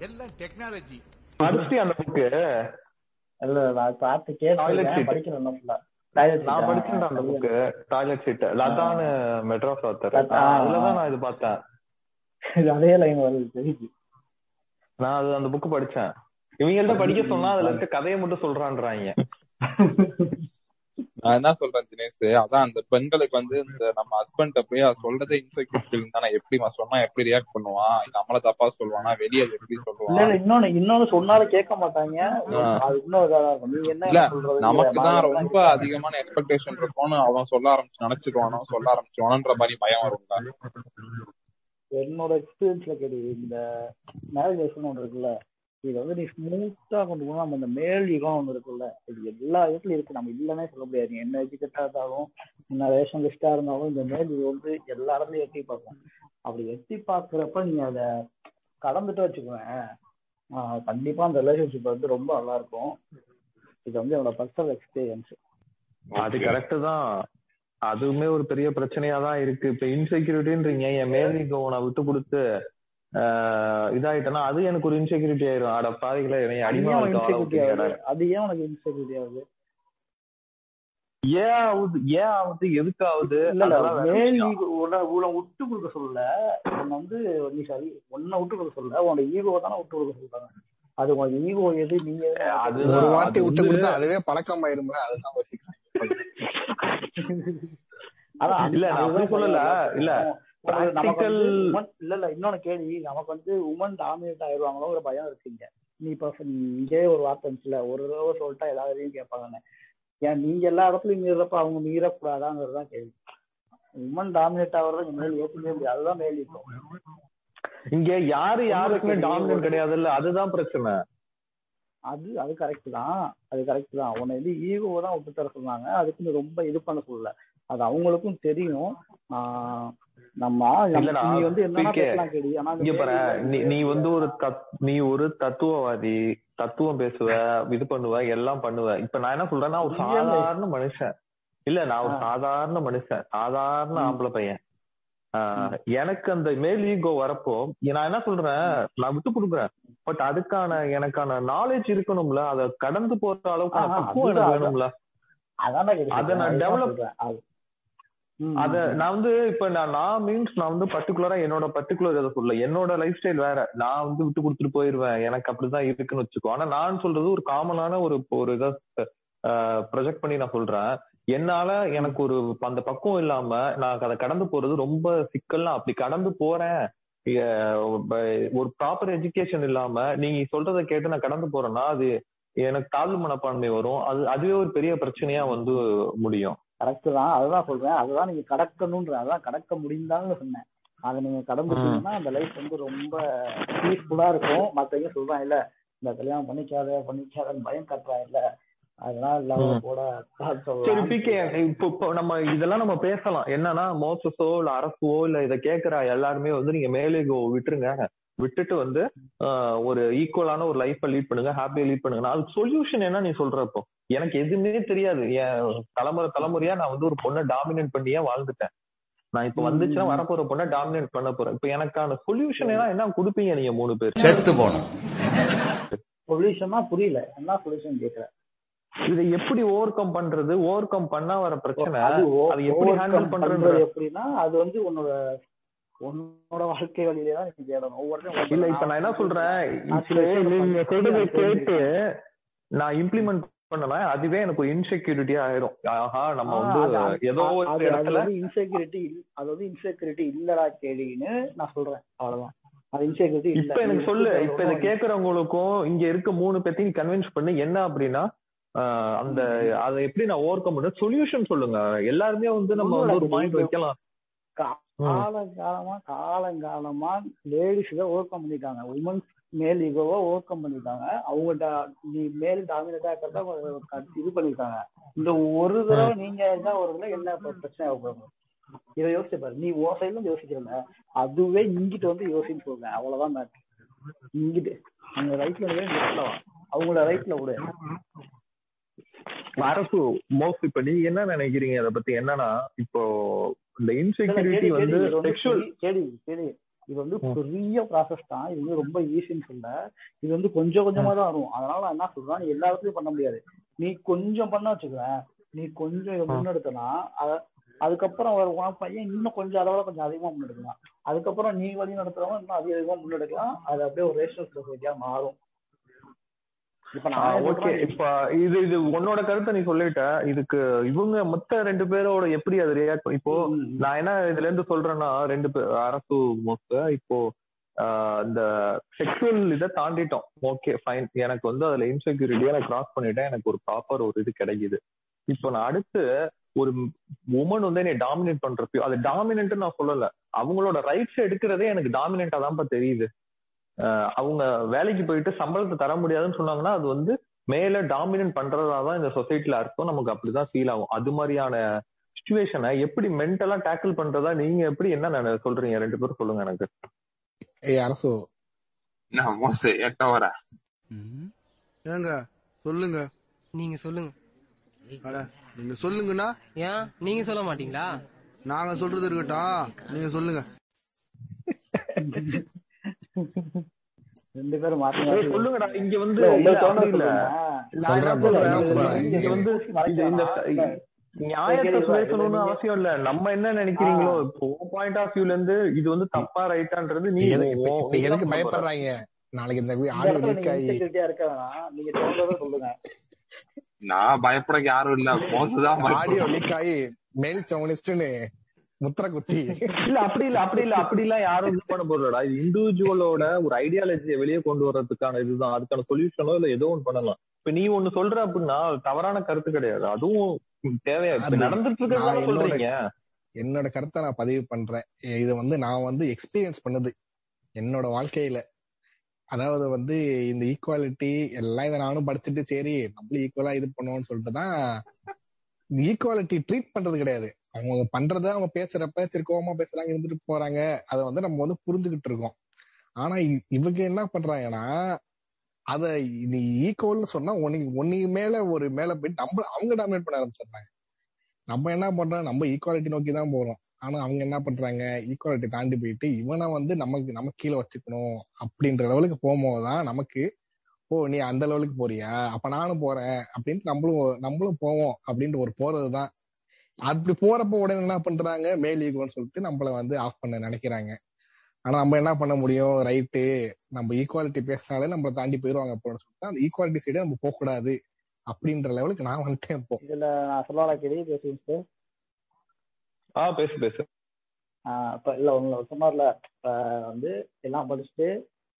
எல்லாம் டெக்னாலஜி படிச்சுட்டு அந்த புக்கு இல்ல நான் பார்த்து கேட்டு. படிக்கிறேன் ஃபுல்லா நான் படிச்சேன் அந்த புக்கு. டாய்லெட் சீட் லதான்னு மெட்ராஸ் ஆத்தர் லதா. அதுலதான் நான் இது பார்த்தேன். அதே லைன் வருது நான் அது அந்த புக் படிச்சேன். இவங்கள்ட்ட படிக்க சொன்னா அதுல இருக்க கதையை மட்டும் சொல்றான்றாங்க. நான் என்ன சொல்றேன் தினேஷ் அதான் அந்த பெண்களுக்கு வந்து இந்த நம்ம ஹஸ்பண்ட போய் அது சொல்றதே இன்செக்யூர் ஃபீலிங் தானே. எப்படி சொன்னா எப்படி ரியாக்ட் பண்ணுவான்? நம்மள தப்பா சொல்லுவானா? வெளியே எப்படி சொல்லுவான்? இன்னொன்னு இன்னொன்னு சொன்னாலும் கேட்க மாட்டாங்க. இல்ல நமக்கு தான் ரொம்ப அதிகமான எக்ஸ்பெக்டேஷன் இருக்கும்னு அவன் சொல்ல ஆரம்பிச்சு நினைச்சுக்குவானோ சொல்ல ஆரம்பிச்சுவானோன்ற மாதிரி பயம் வரும்ல என்னோட எக்ஸ்பீரியன்ஸ்ல கேட்டு இந்த ஒன்று இருக்குல்ல. இது வந்து நீ ஸ்மூத்தா கொண்டு போனா நம்ம இந்த மேல் யுகம் ஒன்று இருக்குல்ல இது எல்லா இடத்துலயும் இருக்கு. நம்ம இல்லைன்னே சொல்ல முடியாது. நீ என்ன எஜுகேட்டா இருந்தாலும் என்ன ரேஷன் லிஸ்டா இருந்தாலும் இந்த மேல் யுகம் வந்து எல்லா இடத்துலயும் எட்டி பார்ப்போம் அப்படி எட்டி பார்க்கறப்ப நீங்க அதை கடந்துட்டு வச்சுக்குவேன். கண்டிப்பா அந்த ரிலேஷன்ஷிப் வந்து ரொம்ப நல்லா இருக்கும். இது வந்து என்னோட பர்சனல் எக்ஸ்பீரியன்ஸ் அது கரெக்ட் தான். அதுவுமே ஒரு பெரிய பிரச்சனையா தான் இருக்கு. இப்ப இன்செக்யூரிட்டின்றீங்க என் மேல் யுகம் நான் விட்டு கொடுத்து ஆஹ் இதாயிட்டேன்னா அது எனக்கு ஒரு இன்செக்யூரிட்டி ஆயிரும். அட பாவிகளை என்னை அடிமை அது ஏன் உனக்கு இன்செக்யூரிட்டி ஆகுது? ஏன் ஆகுது? ஏன் ஆகுது? எதுக்கு ஆகுது உன்னை விட்டு கொடுக்க சொல்லல. உன்னை வந்து நீ சரி உன்னை விட்டு கொடுக்க சொல்லல. உன்னோட ஈகோ தானே விட்டு கொடுக்க சொல்றாங்க. அது உனக்கு ஈகோ எது நீ எது அது ஒரு வாட்டி விட்டு கொடுத்தா அதுவே பழக்கம் ஆயிரும்ல அதுதான் யோசிக்கிறேன். இல்ல, நான் சொல்லல. இல்ல, இல்ல இல்ல இன்னொன்னு கேள்வி. நமக்கு வந்து உமன் டாமினேட் ஆயிருவாங்களோ ஒரு பயம் இருக்குங்க. நீ இப்ப இங்கே ஒரு வார்த்தை இருந்துச்சுல ஒரு தடவை சொல்லிட்டா எல்லாரையும் கேட்பாங்கன்னு. ஏன் நீங்க எல்லா இடத்துலயும் மீறப்ப அவங்க மீறக்கூடாதாங்கிறதுதான் கேள்வி. உமன் டாமினேட் ஆகுறத மேல் ஏற்றுக்கவே முடியாது. அதுதான் மேல் இருக்கும் இங்க யாரு யாருக்குமே டாமினன்ட் கிடையாது இல்ல. அதுதான் பிரச்சனை. அது அது கரெக்ட் தான். அது கரெக்ட் தான். உன்னை வந்து ஈகோ தான் விட்டு தர சொன்னாங்க. அதுக்கு நீ ரொம்ப இது பண்ண சொல்லல. அது அவங்களுக்கும் தெரியும். நீ வந்து ஒரு நீ ஒரு தத்துவவாதி தத்துவம் பேசுவ இது பண்ணுவ எல்லாம் பண்ணுவ. இப்ப நான் என்ன சொல்றேன்னா ஒரு. சாதாரண மனுஷன். இல்ல நான் ஒரு. சாதாரண மனுஷன் சாதாரண. ஆம்பளை பையன். ஆஹ் எனக்கு அந்த மேல் ஈகோ வரப்போ நான் என்ன சொல்றேன் நான் விட்டு கொடுக்குறேன். பட் அதுக்கான எனக்கான நாலேஜ் இருக்கணும்ல அதை கடந்து போற எனக்கு வேணும்ல. அதை நான் சொல்றேன். அது-. நான் வந்து இப்ப நான் நான் மீன்ஸ் நான் வந்து பர்டிகுலரா என்னோட பர்டிகுலர் இதை சொல்ல என்னோட லைஃப் ஸ்டைல் வேற. நான் வந்து விட்டு கொடுத்துட்டு போயிருவேன். எனக்கு அப்படிதான் இருக்குன்னு வச்சுக்கோ. ஆனா நான் சொல்றது ஒரு காமனான ஒரு ஒரு இதை ப்ரொஜெக்ட் பண்ணி நான் சொல்றேன். என்னால எனக்கு ஒரு அந்த பக்குவம் இல்லாம நான் அதை கடந்து போறது ரொம்ப சிக்கல்லாம் அப்படி கடந்து போறேன். ஒரு ப்ராப்பர் எஜுகேஷன் இல்லாம நீங்க சொல்றதை கேட்டு நான் கடந்து போறேன்னா அது எனக்கு தாழ்வு மனப்பான்மை வரும். அது அதுவே ஒரு பெரிய பிரச்சனையா வந்து முடியும். கரெக்ட் தான். அதுதான் சொல்றேன். அதுதான் நீங்க கடக்கணும்ன்ற அதான் கடக்க முடிந்தாங்கன்னு சொன்னேன். அதை நீங்க கடந்துட்டீங்கன்னா அந்த லைஃப் வந்து ரொம்ப பீஸ்ஃபுல்லா இருக்கும். மத்தவங்க சொல்றாங்க இல்ல இந்த கல்யாணம் பண்ணிக்காத பண்ணிக்காதன்னு பயம் கட்டுறா இல்ல. இப்போ நம்ம இதெல்லாம் நம்ம பேசலாம். என்னன்னா மோசஸோ இல்ல அரசோ இல்ல இத கேக்குற எல்லாருமே வந்து நீங்க மேலே விட்டுருங்க. விட்டுட்டு வந்து ஒரு ஈக்குவலான ஒரு லைஃப்பை லீட் பண்ணுங்க ஹாப்பியா லீட் பண்ணுங்க. அதுக்கு சொல்யூஷன் என்ன நீ சொல்றப்போ எனக்கு எதுவுமே தெரியாது. என் தலைமுறை தலைமுறையா நான் வந்து ஒரு பொண்ணை டாமினேட் பண்ணியே வாழ்ந்துட்டேன்? நான் இப்ப வந்துச்சுன்னா. வரப்போற பொண்ணை டாமினேட் பண்ண போறேன். இப்ப எனக்கான சொல்யூஷன் என்ன என்ன கொடுப்பீங்க நீங்க மூணு பேர்? செத்து போனோம் சொல்யூஷனா புரியல. என்ன சொல்யூஷன் கேக்குறேன். இதை எப்படி ஓவர் கம் பண்றது? ஓவர் கம் பண்ணா வர பிரச்சனை. அது எப்படி ஹேண்டில் பண்றது பண்றது எப்படின்னா அது வந்து உன்னோட உன்னோட வாழ்க்கை வழியிலே தான் நீ தேடணும் ஒவ்வொருத்தரும் இல்ல இப்ப நான் என்ன சொல்றேன்? நீங்க சொல்றதை கேட்டு நான் இம்ப்ளிமெண்ட் பண்ணனா அதுவே எனக்கு ஒரு இன்செக்யூரிட்டி ஆயிரும். ஆஹா நம்ம வந்து ஏதோ ஒரு இடத்துல இன்செக்யூரிட்டி அது வந்து இன்செக்யூரிட்டி இல்லடா கேடின்னு நான் சொல்றேன். அவ்வளவுதான். அது இன்செக்யூரிட்டி இல்ல. இப்ப எனக்கு சொல்லு இப்ப இதை? கேக்குறவங்களுக்கும் இங்க இருக்க மூணு பேத்தையும் கன்வின்ஸ் பண்ணி. என்ன அப்படின்னா அந்த அதை எப்படி நான் ஓவர் கம் சொல்யூஷன் சொல்லுங்க. எல்லாருமே வந்து நம்ம வந்து ஒரு பாயிண்ட் வைக்கலாம். காலங்காலமா காலங்காலமா லேடிஸ் தான் ஓவர் கம் பண்ணிட்டாங்க. உமன்ஸ் மேல் ஈகோவை ஓவர் கம் பண்ணிட்டாங்க. அவங்க நீ மேல் டாமினேட்டா இருக்கிறத இது பண்ணிருக்காங்க. இந்த ஒரு தடவை நீங்க ஒரு தடவை என்ன பிரச்சனை ஆகும் இதை யோசிச்சு பாரு. நீ ஓ சைட்ல இருந்து யோசிக்கிறல. அதுவே இங்கிட்டு வந்து யோசின்னு சொல்றேன் அவ்வளவுதான் மேட்ரு இங்கிட்டு அவங்க ரைட்ல அவங்களோட ரைட்ல விடு. அரசு மோஸ்ட் இப்ப நீங்க என்ன நினைக்கிறீங்க? அத பத்தி என்னன்னா இப்போ இந்த இன்செக்யூரிட்டி வந்து இது வந்து செக்ஷுவல் பெரிய- கேடி, கேடி. இது வந்து பெரிய ப்ராசஸ் தான். இது வந்து ரொம்ப ஈஸின்னு சொல்ல. இது வந்து கொஞ்சம் கொஞ்சமா தான் வரும். அதனால நான் என்ன சொல்றேன் எல்லா இடத்துலயும் பண்ண முடியாது. நீ கொஞ்சம் பண்ண வச்சுக்குவேன் நீ கொஞ்சம் இதை முன்னெடுத்தனா அத- அதுக்கப்புறம் ஒரு உன் பையன் இன்னும் கொஞ்சம் அதை விட கொஞ்சம் அதிகமா முன்னெடுக்கலாம். அதுக்கப்புறம் நீ வழி நடத்துறவங்க இன்னும் அதிக அதிகமா முன்னெடுக்கலாம். அது அப்படியே ஒரு ரேஷனல் சொசைட்டியா மாறும். ஓகே இப்ப இது இது உன்னோட கருத்தை நீ சொல்லிட்ட. இதுக்கு இவங்க மொத்த ரெண்டு பேரோட எப்படி அது ரியாக்ட் இப்போ நான் என்ன இதுல இருந்து சொல்றேன்னா ரெண்டு பேர் அரசு மோஸ்ட் இப்போ இந்த செக்ஷுவல் இதை தாண்டிட்டோம். ஓகே ஃபைன் எனக்கு வந்து அதுல இன்செக்யூரிட்டியா நான் கிராஸ் பண்ணிட்டேன். எனக்கு ஒரு ப்ராப்பர் ஒரு இது கிடைக்குது. இப்போ நான் அடுத்து ஒரு உமன் வந்து என்னை டாமினேட் பண்றப்போ அது டாமினன்ட் நான் சொல்லல. அவங்களோட ரைட்ஸ் எடுக்கிறதே எனக்கு டாமினண்டா தான்ப்பா தெரியுது. அவங்க வேலைக்கு போயிட்டு சம்பளத்தை தர முடியாதுன்னு சொன்னாங்கன்னா அது வந்து மேல டாமினன்ட் பண்றதா தான் இந்த சொசைட்டில அர்த்தம். நமக்கு அப்படிதான் ஃபீல் ஆகும். அது மாதிரியான சுச்சுவேஷனை எப்படி மென்டலா டேக்கிள் பண்றதா நீங்க எப்படி என்ன நென- சொல்றீங்க? ரெண்டு பேரும் சொல்லுங்க எனக்கு. ஏய் அரசு. ஏங்க சொல்லுங்க. நீங்க சொல்லுங்க. அட நீங்க சொல்லுங்கண்ணா ஏன்? நீங்க சொல்ல மாட்டீங்களா? நாங்க சொல்றது இருக்கட்டும். நீங்க சொல்லுங்க. ரெண்டு பேரும் மாத்தி ஏய், மாத்தி சொல்லுங்கடா இங்க வந்து? இங்க வந்து இந்த நியாயத்தை பேசணும்னு அவசியம் இல்ல. நம்ம என்ன நினைக்கிறீங்களோ இப்போ பாயிண்ட் ஆஃப் வியூல இருந்து இது வந்து தப்பா ரைட்டான்றது நீ எதுக்கு. பயப்படுறாங்க? நாளைக்கு இந்த ஆடியோ லீக் ஆகி நீங்க தோன்றதை சொல்லுங்க. நான் பயப்பட யாரும் இல்ல. மோசதான் ஆடியோ லீக் ஆகி மேல் சோனிஸ்ட்னு முத்திர குத்தி. இல்ல அப்படி இல்ல அப்படி இல்ல அப்படி எல்லாம் யாரும் இது பண்ண போறடா இது இண்டிவிஜுவலோட ஒரு ஐடியாலஜியை வெளியே கொண்டு வர்றதுக்கான இதுதான். அதுக்கான சொல்யூஷனோ இல்ல ஏதோ ஒண்ணு பண்ணலாம். இப்ப நீ ஒண்ணு சொல்ற அப்படின்னா தவறான கருத்து கிடையாது. அதுவும் தேவையா? இப்ப நடந்துட்டு இருக்கிறது என்னோட சொல்றீங்க. என்னோட கருத்தை நான் பதிவு பண்றேன். இது வந்து நான் வந்து எக்ஸ்பீரியன்ஸ் பண்ணது. என்னோட வாழ்க்கையில. அதாவது வந்து இந்த ஈக்குவாலிட்டி எல்லாம் இதை நானும் படிச்சுட்டு சரி நம்மளும் ஈக்குவலா இது பண்ணுவோம்னு சொல்லிட்டு தான் ஈக்குவாலிட்டி ட்ரீட் பண்றது கிடையாது. அவங்க பண்றத அவங்க பேசுறப்ப சரி கோவமா பேசுறாங்க இருந்துட்டு போறாங்க. அதை வந்து நம்ம வந்து புரிஞ்சுகிட்டு இருக்கோம். ஆனா இவங்க என்ன பண்றாங்கன்னா அத நீ ஈக்குவல்னு சொன்னா உனக்கு ஒன்னைக்கு மேல ஒரு மேல போயிட்டு நம்ம அவங்க டாமினேட் பண்ண ஆரம்பிச்சிடுறாங்க. நம்ம என்ன பண்றோம் நம்ம ஈக்குவாலிட்டி நோக்கி தான் போறோம். ஆனா அவங்க என்ன பண்றாங்க ஈக்குவாலிட்டி தாண்டி போயிட்டு இவனை வந்து நமக்கு நம்ம கீழே வச்சுக்கணும் அப்படின்ற லெவலுக்கு போகும்போதுதான் நமக்கு ஓ நீ அந்த லெவலுக்கு போறியா? அப்ப நானும் போறேன். அப்படின்ட்டு நம்மளும் நம்மளும் போவோம் அப்படின்ட்டு ஒரு போறதுதான் அப்படி போறப்ப உடனே என்ன பண்றாங்க மேல் ஈகோன்னு சொல்லிட்டு நம்மள வந்து ஆஃப் பண்ண நினைக்கிறாங்க. ஆனா நம்ம என்ன பண்ண முடியும்? ரைட்டு நம்ம ஈக்குவாலிட்டி பேசினாலே நம்மள தாண்டி போயிருவாங்க அப்படின்னு சொல்லிட்டு அந்த ஈக்குவாலிட்டி சைடே நம்ம போக கூடாது அப்படின்ற லெவலுக்கு நான் வந்துட்டேன் இப்போ. இதுல நான் சொல்லலாம் கேள்வி பேசுவேன் சார் ஆஹ் பேசு பேசு. ஆஹ் இப்ப இல்ல உங்களை சொன்னார்ல இப்ப வந்து எல்லாம் படிச்சுட்டு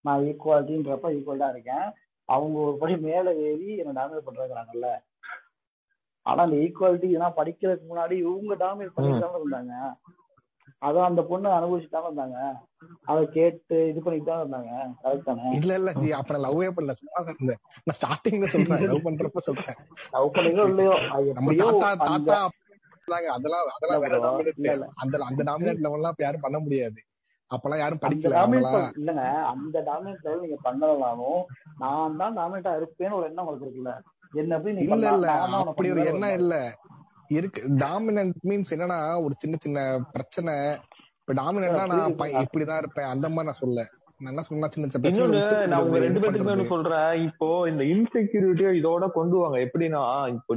நான் ஈக்குவாலிட்டின்றப்ப ஈக்குவல் தான் இருக்கேன். அவங்க ஒரு படி மேல ஏறி என்ன டாமினேட் பண்றாங்கல்ல ஆனா அந்த ஈக்குவாலிட்டி இதெல்லாம் படிக்கிறதுக்கு முன்னாடி இவங்க டாமினேட் பண்ணிட்டு இருந்தாங்க அதான் அந்த பொண்ணு அனுபவிச்சுட்டு தானே இருந்தாங்க அதை கேட்டு இது பண்ணிட்டு தான் இருந்தாங்க கரெக்ட் இல்ல இல்ல ஜி அப்ப நான் லவ்வே பண்ணல. சும்மா தான் இருந்தேன். நான் ஸ்டார்டிங்ல சொல்றேன். லவ் பண்றப்ப சொல்றேன். லவ் பண்ணீங்களோ இல்லையோ? நம்ம தாத்தா தாத்தா அதெல்லாம் அதெல்லாம் வேற டாமினேட் அந்த அந்த டாமினேட் லெவல்லாம் இப்ப யாரும் பண்ண முடியாது. அப்பெல்லாம் யாரும் படிக்கல. இல்லங்க. அந்த டாமினேட் லெவல் நீங்க பண்ணலனாலும் நான் தான் டாமினேட்டா இருப்பேன்னு ஒரு எண்ணம் உங்களுக்கு இருக்குல்ல. என்ன போய் இல்ல இல்ல. அப்படி ஒரு எண்ணம் இல்ல. இருக்கு. டாமினன்ட் மீன்ஸ் என்னன்னா ஒரு சின்ன சின்ன பிரச்சனை. இப்ப டாமினன்ட்னா நான் இப்படிதான் இருப்பேன். அந்த மாதிரி நான் சொல்ல நான் என்ன சொன்னா சின்ன சின்ன பிரச்சனை இன்னொன்னு விட்டு நான் உங்க ரெண்டு பேத்துக்குமே சொல்றேன். இப்போ இந்த இன்செக்யூரிட்டியை இதோட கொண்டு வாங்க. எப்படின்னா இப்போ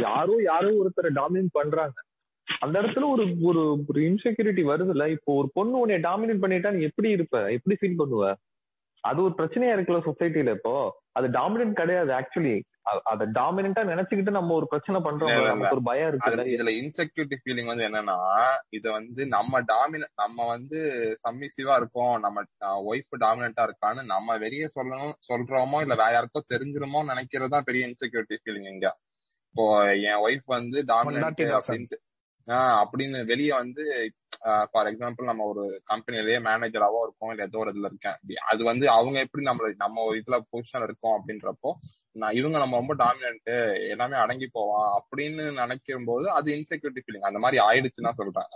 யாரோ யாரோ ஒருத்தரை டாமினேட் பண்றாங்க. அந்த இடத்துல ஒரு ஒரு ஒரு இன்செக்யூரிட்டி வருதுல்ல. இப்போ ஒரு பொண்ணு உன்னை டாமினேட் பண்ணிட்டா நீ எப்படி இருப்ப? எப்படி ஃபீல் பண்ணுவ? அது ஒரு பிரச்சனையா இருக்குல்ல சொசைட்டில இப்போ. அது டாமினன்ட் கிடையாது ஆக்சுவலி அத டாமினண்டா நினைச்சுக்கிட்டு நம்ம ஒரு பிரச்சனை பண்றோம். நமக்கு ஒரு பயம் அது இருக்குல்ல இதுல இன்செக்யூரிட்டி ஃபீலிங் வந்து என்னன்னா இது வந்து நம்ம டாமின நம்ம வந்து சம்மிசிவா இருக்கோம் நம்ம ஒய்ஃப் டாமினண்டா இருக்கான்னு நம்ம வெளியே சொல்லணும் சொல்றோமோ இல்ல வேற யாருக்கோ தெரிஞ்சிருமோ நினைக்கிறதா பெரிய இன்செக்யூரிட்டி ஃபீலிங் இங்க இப்போ என் ஒய்ஃப் வந்து. அப்படின்ட்டு ஆஹ் அப்படின்னு வெளியே வந்து ஃபார் எக்ஸாம்பிள் நம்ம ஒரு கம்பெனிலேயே மேனேஜராவோ இருக்கோம் இல்ல ஏதோ ஒரு இதுல இருக்கேன் அது வந்து அவங்க எப்படி நம்ம நம்ம ஒரு இதுல பொசிஷன் இருக்கோம் அப்படின்றப்போ நான் இவங்க நம்ம ரொம்ப டாமினன்ட் எல்லாமே அடங்கி போவான் அப்படின்னு நினைக்கும் போது அது இன்செக்யூரிட்டி ஃபீலிங் அந்த மாதிரி ஆயிடுச்சுன்னா சொல்றேன்.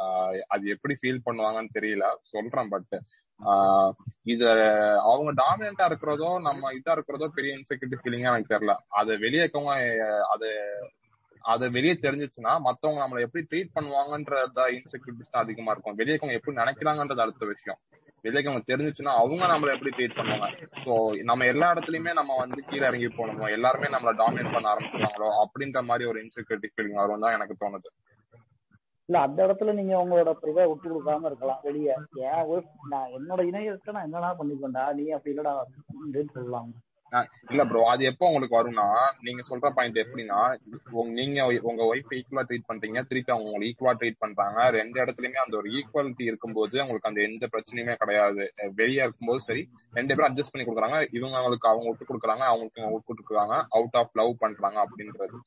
அது எப்படி ஃபீல் பண்ணுவாங்கன்னு தெரியல சொல்றேன் பட் இத அவங்க டாமினண்டா இருக்கிறதோ நம்ம இதா இருக்கிறதோ பெரிய இன்செக்யூரிட்டி ஃபீலிங்கா எனக்கு தெரியல. அதை வெளியே அது அது வெளியே தெரிஞ்சிச்சுன்னா மத்தவங்க நம்மளை எப்படி ட்ரீட் பண்ணுவாங்கன்றத இன்செக்யூரிட்டிஸ் தான் அதிகமா இருக்கும். வெளியே எப்படி நினைக்கிறாங்கன்றது அடுத்த விஷயம். வெளியே இருக்கவங்க தெரிஞ்சிச்சுன்னா அவங்க நம்மளை எப்படி ட்ரீட் பண்ணுவாங்க. சோ நம்ம எல்லா இடத்துலயுமே நம்ம வந்து கீழே இறங்கி போகணுமோ எல்லாருமே நம்மளை டாமினேட் பண்ண ஆரம்பிச்சிருவாங்களோ அப்படின்ற மாதிரி ஒரு இன்செக்யூரிட்டி ஃபீலிங் வரும் தான் எனக்கு தோணுது. இல்ல அந்த இடத்துல நீங்க உங்களோட இதை விட்டு கொடுக்காம இருக்கலாம். வெளியே ஏன் நான் என்னோட இணையத்தை நான் என்னடா பண்ணிக்கொண்டா நீ அப்படி இல்லடா சொல்லலாம் இல்ல ப்ரோ அது எப்போ உங்களுக்கு வரும்னா நீங்க சொல்ற பாயிண்ட் எப்படின்னா நீங்க உங்க ஒய்ஃப் ஈக்குவலா ட்ரீட் பண்றீங்க திருப்பி அவங்க உங்களை ஈக்குவலா ட்ரீட் பண்றாங்க. ரெண்டு இடத்துலயுமே அந்த ஒரு ஈக்குவாலிட்டி இருக்கும்போது உங்களுக்கு அந்த எந்த பிரச்சனையுமே கிடையாது. வெளியே இருக்கும்போது சரி ரெண்டு பேரும் அட்ஜஸ்ட் பண்ணி கொடுக்குறாங்க. இவங்க அவங்களுக்கு அவங்க விட்டு கொடுக்குறாங்க அவங்களுக்கு இவங்க விட்டு கொடுக்குறாங்க. அவுட் ஆஃப் லவ் பண்றாங்க அப்படின்றது.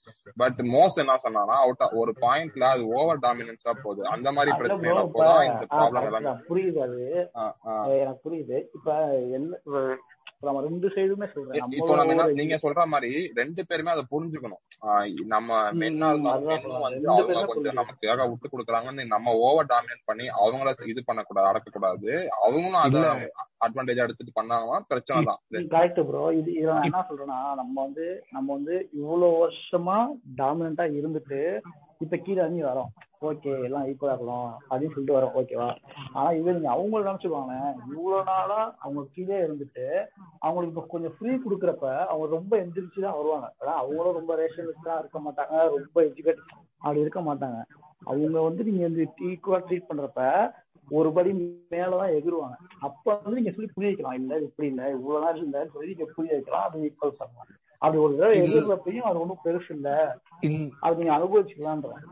பட் மோஸ்ட் என்ன சொன்னாங்கன்னா அவுட் ஒரு பாயிண்ட்ல அது ஓவர் டாமினன்ஸா போகுது. அந்த மாதிரி பிரச்சனை இப்ப போதான் இந்த ப்ராப்ளம் எல்லாமே. புரியுது அது. எனக்கு புரியுது. இப்ப என்ன நம்ம ரெண்டு சைடுமே சொல்றேன். இப்போ நம்ம நீங்க சொல்ற மாதிரி ரெண்டு பேருமே அதை புரிஞ்சுக்கணும். நம்ம மென்னா வந்து அவங்க கொஞ்சம் நமக்காக விட்டு கொடுக்குறாங்கன்னு நம்ம ஓவர் டாமினேட் பண்ணி அவங்கள இது பண்ணக்கூடாது அடக்கக்கூடாது. அவங்களும் அதை இல்ல. அட்வான்டேஜ் எடுத்துட்டு பண்ணாங்கன்னா பிரச்சனை தான். கரெக்ட் ப்ரோ இது இதை நான் என்ன சொல்றேன்னா நம்ம வந்து நம்ம வந்து இவ்வளவு வருஷமா டாமினண்டா இருந்துட்டு இப்ப கீழே இறங்கி வரோம். ஓகே எல்லாம் ஈக்குவலா இருக்கணும் அப்படின்னு சொல்லிட்டு வரோம். ஓகேவா ஆனா இது நீங்க அவங்கள நினைச்சுக்கோங்க இவ்வளவு நாளா அவங்க கீழே இருந்துட்டு அவங்களுக்கு இப்ப கொஞ்சம் ஃப்ரீ கொடுக்குறப்ப அவங்க ரொம்ப எந்திரிச்சு தான் வருவாங்க. அவங்களும் ரொம்ப ரேஷனலிஸ்டா இருக்க மாட்டாங்க ரொம்ப எஜுகேட் அப்படி இருக்க மாட்டாங்க. அவங்க வந்து நீங்க வந்து ஈக்குவலா ட்ரீட் பண்றப்ப ஒரு படி மேலதான் எகிருவாங்க. அப்ப வந்து நீங்க சொல்லி புரிய வைக்கலாம். இல்ல இப்படி இல்ல இவ்வளவு நாள் இல்லன்னு சொல்லி நீங்க புரிய வைக்கலாம். அது ஈக்குவல் பண்ணலாம் அது ஒரு தடவை இல்ல எதிர்றப்பையும் அது ஒண்ணும் பெருசு இல்ல. அது நீங்க அனுபவிச்சுக்கலான்றேன்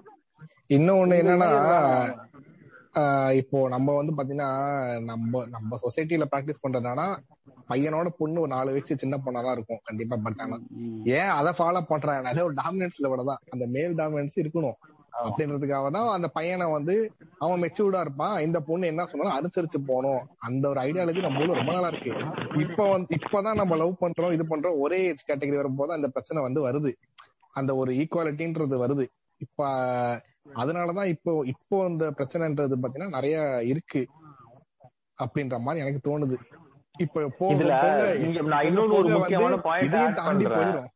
இன்னொன்னு இந்த என்னன்னா இப்போ நம்ம வந்து பாத்தீங்கன்னா நம்ம நம்ம சொசைட்டில பிராக்டிஸ் பண்றதுனா பையனோட பொண்ணு ஒரு நாலு வயசு சின்ன பொண்ணாதான் இருக்கும் கண்டிப்பா பார்த்தாங்க ஏன் அதை ஃபாலோ பண்றாங்க ஒரு டாமினன்ஸ் லெவல தான். அந்த மேல் டாமினன்ஸ் இருக்கணும். அப்படின்றதுக்காக தான் அந்த பையனை வந்து அவன் மெச்சூர்டா இருப்பான். இந்த பொண்ணு என்ன சொன்னாலும் அனுசரிச்சு போகணும். அந்த ஒரு ஐடியாலஜி நம்ம ஊர்ல ரொம்ப நாளா இருக்கு. இப்ப வந்து இப்பதான் நம்ம லவ் பண்றோம் இது பண்றோம் ஒரே ஏஜ் கேட்டகரி வரும்போது அந்த பிரச்சனை வந்து வருது. அந்த ஒரு ஈக்குவாலிட்டின்றது வருது. இப்ப அதனாலதான் இப்போ இப்போ இந்த பிரச்சனைன்றது பாத்தீங்கன்னா நிறைய இருக்கு அப்படின்ற மாதிரி எனக்கு தோணுது. இப்ப போக தாண்டி போயிடும்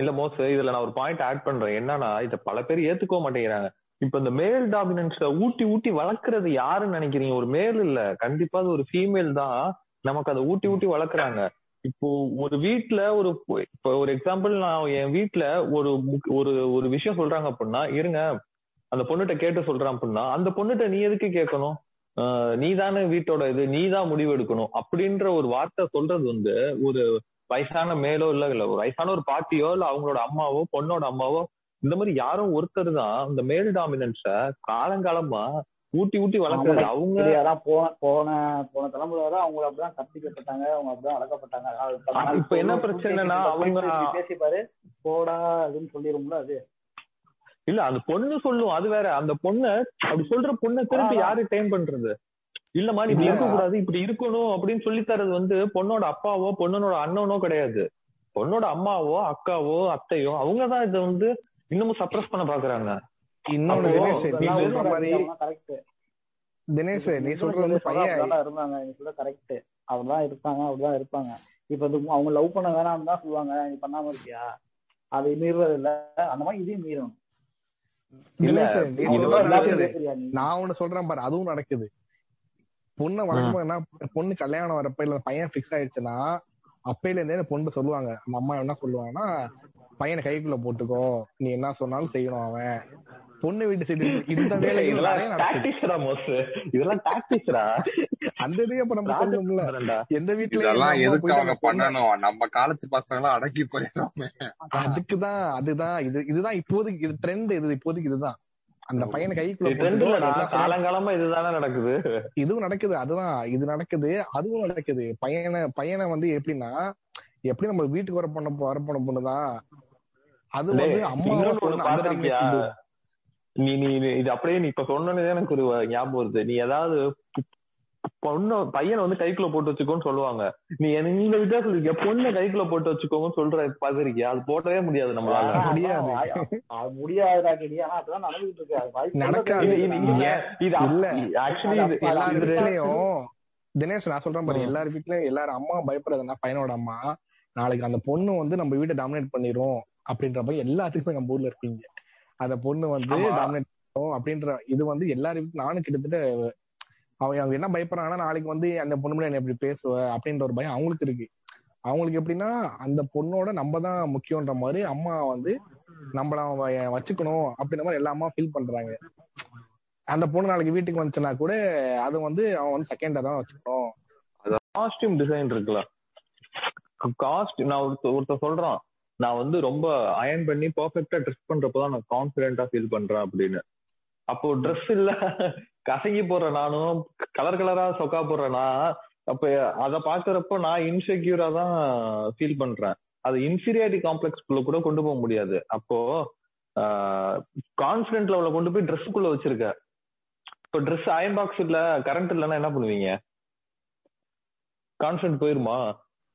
இல்ல மோஸ் இதுல நான் ஒரு பாயிண்ட் ஆட் பண்றேன். என்னன்னா இத பல பேர் ஏத்துக்க மாட்டேங்கிறாங்க. இப்ப இந்த மேல் டாமினன்ஸ்ல ஊட்டி ஊட்டி வளர்க்கறது யாருன்னு நினைக்கிறீங்க? ஒரு மேல் இல்ல. கண்டிப்பா அது ஒரு ஃபீமேல் தான். நமக்கு அதை ஊட்டி ஊட்டி வளர்க்குறாங்க. இப்போ ஒரு வீட்டுல ஒரு இப்போ ஒரு எக்ஸாம்பிள் நான் என் வீட்டுல ஒரு ஒரு ஒரு விஷயம் சொல்றாங்க அப்படின்னா இருங்க அந்த பொண்ணுகிட்ட கேட்டு சொல்றான் அப்படின்னா அந்த பொண்ணுகிட்ட நீ எதுக்கு கேட்கணும்? நீ தானே வீட்டோட இது நீ தான் முடிவு எடுக்கணும். அப்படின்ற ஒரு வார்த்தை சொல்றது வந்து ஒரு வயசான மேலோ இல்ல இல்ல ஒரு வயசான ஒரு பாட்டியோ இல்ல அவங்களோட அம்மாவோ பொண்ணோட அம்மாவோ இந்த மாதிரி யாரோ ஒருத்தர் தான் இந்த மேல் டாமினன்ஸ காலங்காலமா ஊட்டி ஊட்டி வளர்க்கறது. அவங்க அதான் போன போன போன தலைமுறை வரை அவங்க அப்படிதான் கத்திக்கப்பட்டாங்க அவங்க அப்படிதான் அடக்கப்பட்டாங்க அதாவது இப்ப என்ன பிரச்சனைனா அவங்க- பேசி பாரு போடா அப்படின்னு சொல்லிரும்ல அது. இல்ல அந்த பொண்ணு சொல்லும் அது வேற. அந்த பொண்ணு அப்படி சொல்ற பொண்ணை திருப்பி. யாரு டைம் பண்றது? இல்ல மாதிரி இப்படி இல்ல. இருக்க கூடாது இப்படி இருக்கணும் அப்படின்னு சொல்லி தரது வந்து பொண்ணோட அப்பாவோ பொண்ணனோட அண்ணனோ கிடையாது. பொண்ணோட அம்மாவோ அக்காவோ அத்தையோ அவங்கதான் இதை வந்து இன்னமும் சப்ரஸ் பண்ண பாக்குறாங்க. இன்னொன்னு தினேஷ் நீ சொல்ற மாதிரி தினேஷ் நீ சொல்றது வந்து பையன் இருந்தாங்க நீ சொல்ற கரெக்ட் அப்படிதான் இருப்பாங்க அப்படிதான் இருப்பாங்க. இப்ப இது அவங்க லவ் பண்ண வேணாம்னு தான் சொல்லுவாங்க நீ பண்ணாம இருக்கியா? அதை மீறுறது இல்ல. அந்த மாதிரி இதையும் மீறணும். நீ வந்து- நீ? நான் ஒண்ணு சொல்றேன் பாரு அதுவும் நடக்குது. பொண்ணு வழக்கமா என்ன பொண்ணு கல்யாணம் வரப்ப இல்ல பையன் பிக்ஸ் ஆயிடுச்சுன்னா அப்பையில இருந்தே அந்த பொண்ணு சொல்லுவாங்க. அந்த அம்மா என்ன சொல்லுவாங்கன்னா பையனை கைக்குள்ள போட்டுக்கோ. நீ என்ன சொன்னாலும் செய்யணும் அவன். பொண்ணு வீட்டு சைடு இந்த வேலைகள் இதெல்லாம் டாக்டிக்ஸ்டா மோஸ் இதெல்லாம் டாக்டிக்ஸ்டா அந்த இதுக்கு அப்ப நம்ம சொல்லணும்ல. எந்த வீட்டுல இதெல்லாம் எதுக்கு அவங்க பண்ணணும்? நம்ம காலத்து பசங்க எல்லாம் அடக்கி போயிடுறோமே. அதுக்குதான் அதுதான் இது இதுதான் இப்போதைக்கு இது ட்ரெண்ட் இது இப்போதைக்கு இதுதான். அந்த பையனை கைக்குள்ள காலங்காலமா இதுதானே நடக்குது. இதுவும் நடக்குது அதுதான். இது நடக்குது அதுவும் நடக்குது. பையனை பையனை வந்து எப்படின்னா எப்படி நம்ம வீட்டுக்கு வர பொண்ணு வர பொண்ணு பொண்ணுதான் அது வந்து domination நீ நீ இது அப்படியே நீ இப்ப சொன்னோன்னே எனக்கு ஒரு ஞாபகம் வருது. நீ ஏதாவது பொண்ணு பையனை வந்து கைக்குள்ள போட்டு வச்சுக்கோன்னு சொல்லுவாங்க. நீ நீங்க விட்டா சொல்லிருக்கிய பொண்ணை கைக்குள்ள போட்டு வச்சுக்கோங்கன்னு சொல்ற பாத்திருக்கியா அது போடவே முடியாது நம்மளால. முடியாது. முடியாதுடா இருக்கு. நடக்காது. இது இல்ல. ஆக்சுவலி இது எல்லார் வீட்லயும் தினேஷ் நான் சொல்றேன் பாரு. எல்லார் வீட்லயும் எல்லாரும் அம்மா பயப்படுறதுன்னா பையனோட அம்மா நாளைக்கு அந்த பொண்ணு வந்து நம்ம வீட்டை டாமினேட் பண்ணிரும் அப்படின்ற மாதிரி எல்லாத்துக்குமே நம்ம ஊர்ல இருக்கீங்க. அந்த பொண்ணு வந்து. டாமினேட் பண்ணும் அப்படின்ற இது வந்து எல்லார் வீட்டு நானும் கிட்டத்தட்ட அவங்க அவங்க என்ன பயப்படுறாங்கன்னா நாளைக்கு வந்து அந்த பொண்ணு என்ன இப்படி பேசுவ அப்படின்ற ஒரு பயம் அவங்களுக்கு இருக்கு. அவங்களுக்கு எப்படின்னா அந்த பொண்ணோட நம்ம தான் முக்கியன்ற மாதிரி அம்மா வந்து நம்மள அவன் வச்சுக்கணும் அப்படின்ற மாதிரி எல்லா அம்மா ஃபீல் பண்றாங்க. அந்த பொண்ணு நாளைக்கு வீட்டுக்கு வந்துச்சுன்னா கூட அது வந்து அவன் வந்து செகண்டா தான் வச்சுக்கணும். காஸ்டியூம் டிசைன் இருக்குல்ல காஸ்ட் நான் ஒருத்த ஒருத்தர் சொல்றான் நான் வந்து ரொம்ப அயன் பண்ணி பர்ஃபெக்டா ட்ரெஸ் பண்றப்பதான் நான் கான்பிடென்டா ஃபீல் பண்றேன் அப்படின்னு. அப்போ ட்ரெஸ் இல்ல கசங்கி போடுற நானும் கலர் கலரா சொக்கா போடுறேன்னா அப்ப அத பாக்குறப்போ நான் இன்செக்யூரா தான் ஃபீல் பண்றேன். அது இன்ஃபீரியாரிட்டி காம்ப்ளெக்ஸ் குள்ள கூட கொண்டு போக முடியாது. அப்போ கான்பிடென்ட் லெவல கொண்டு போய் ட்ரெஸ்ஸுக்குள்ள வச்சிருக்க இப்போ ட்ரெஸ் அயன் பாக்ஸ் இல்ல கரண்ட் இல்லைன்னா என்ன பண்ணுவீங்க? கான்பிடென்ட் போயிருமா?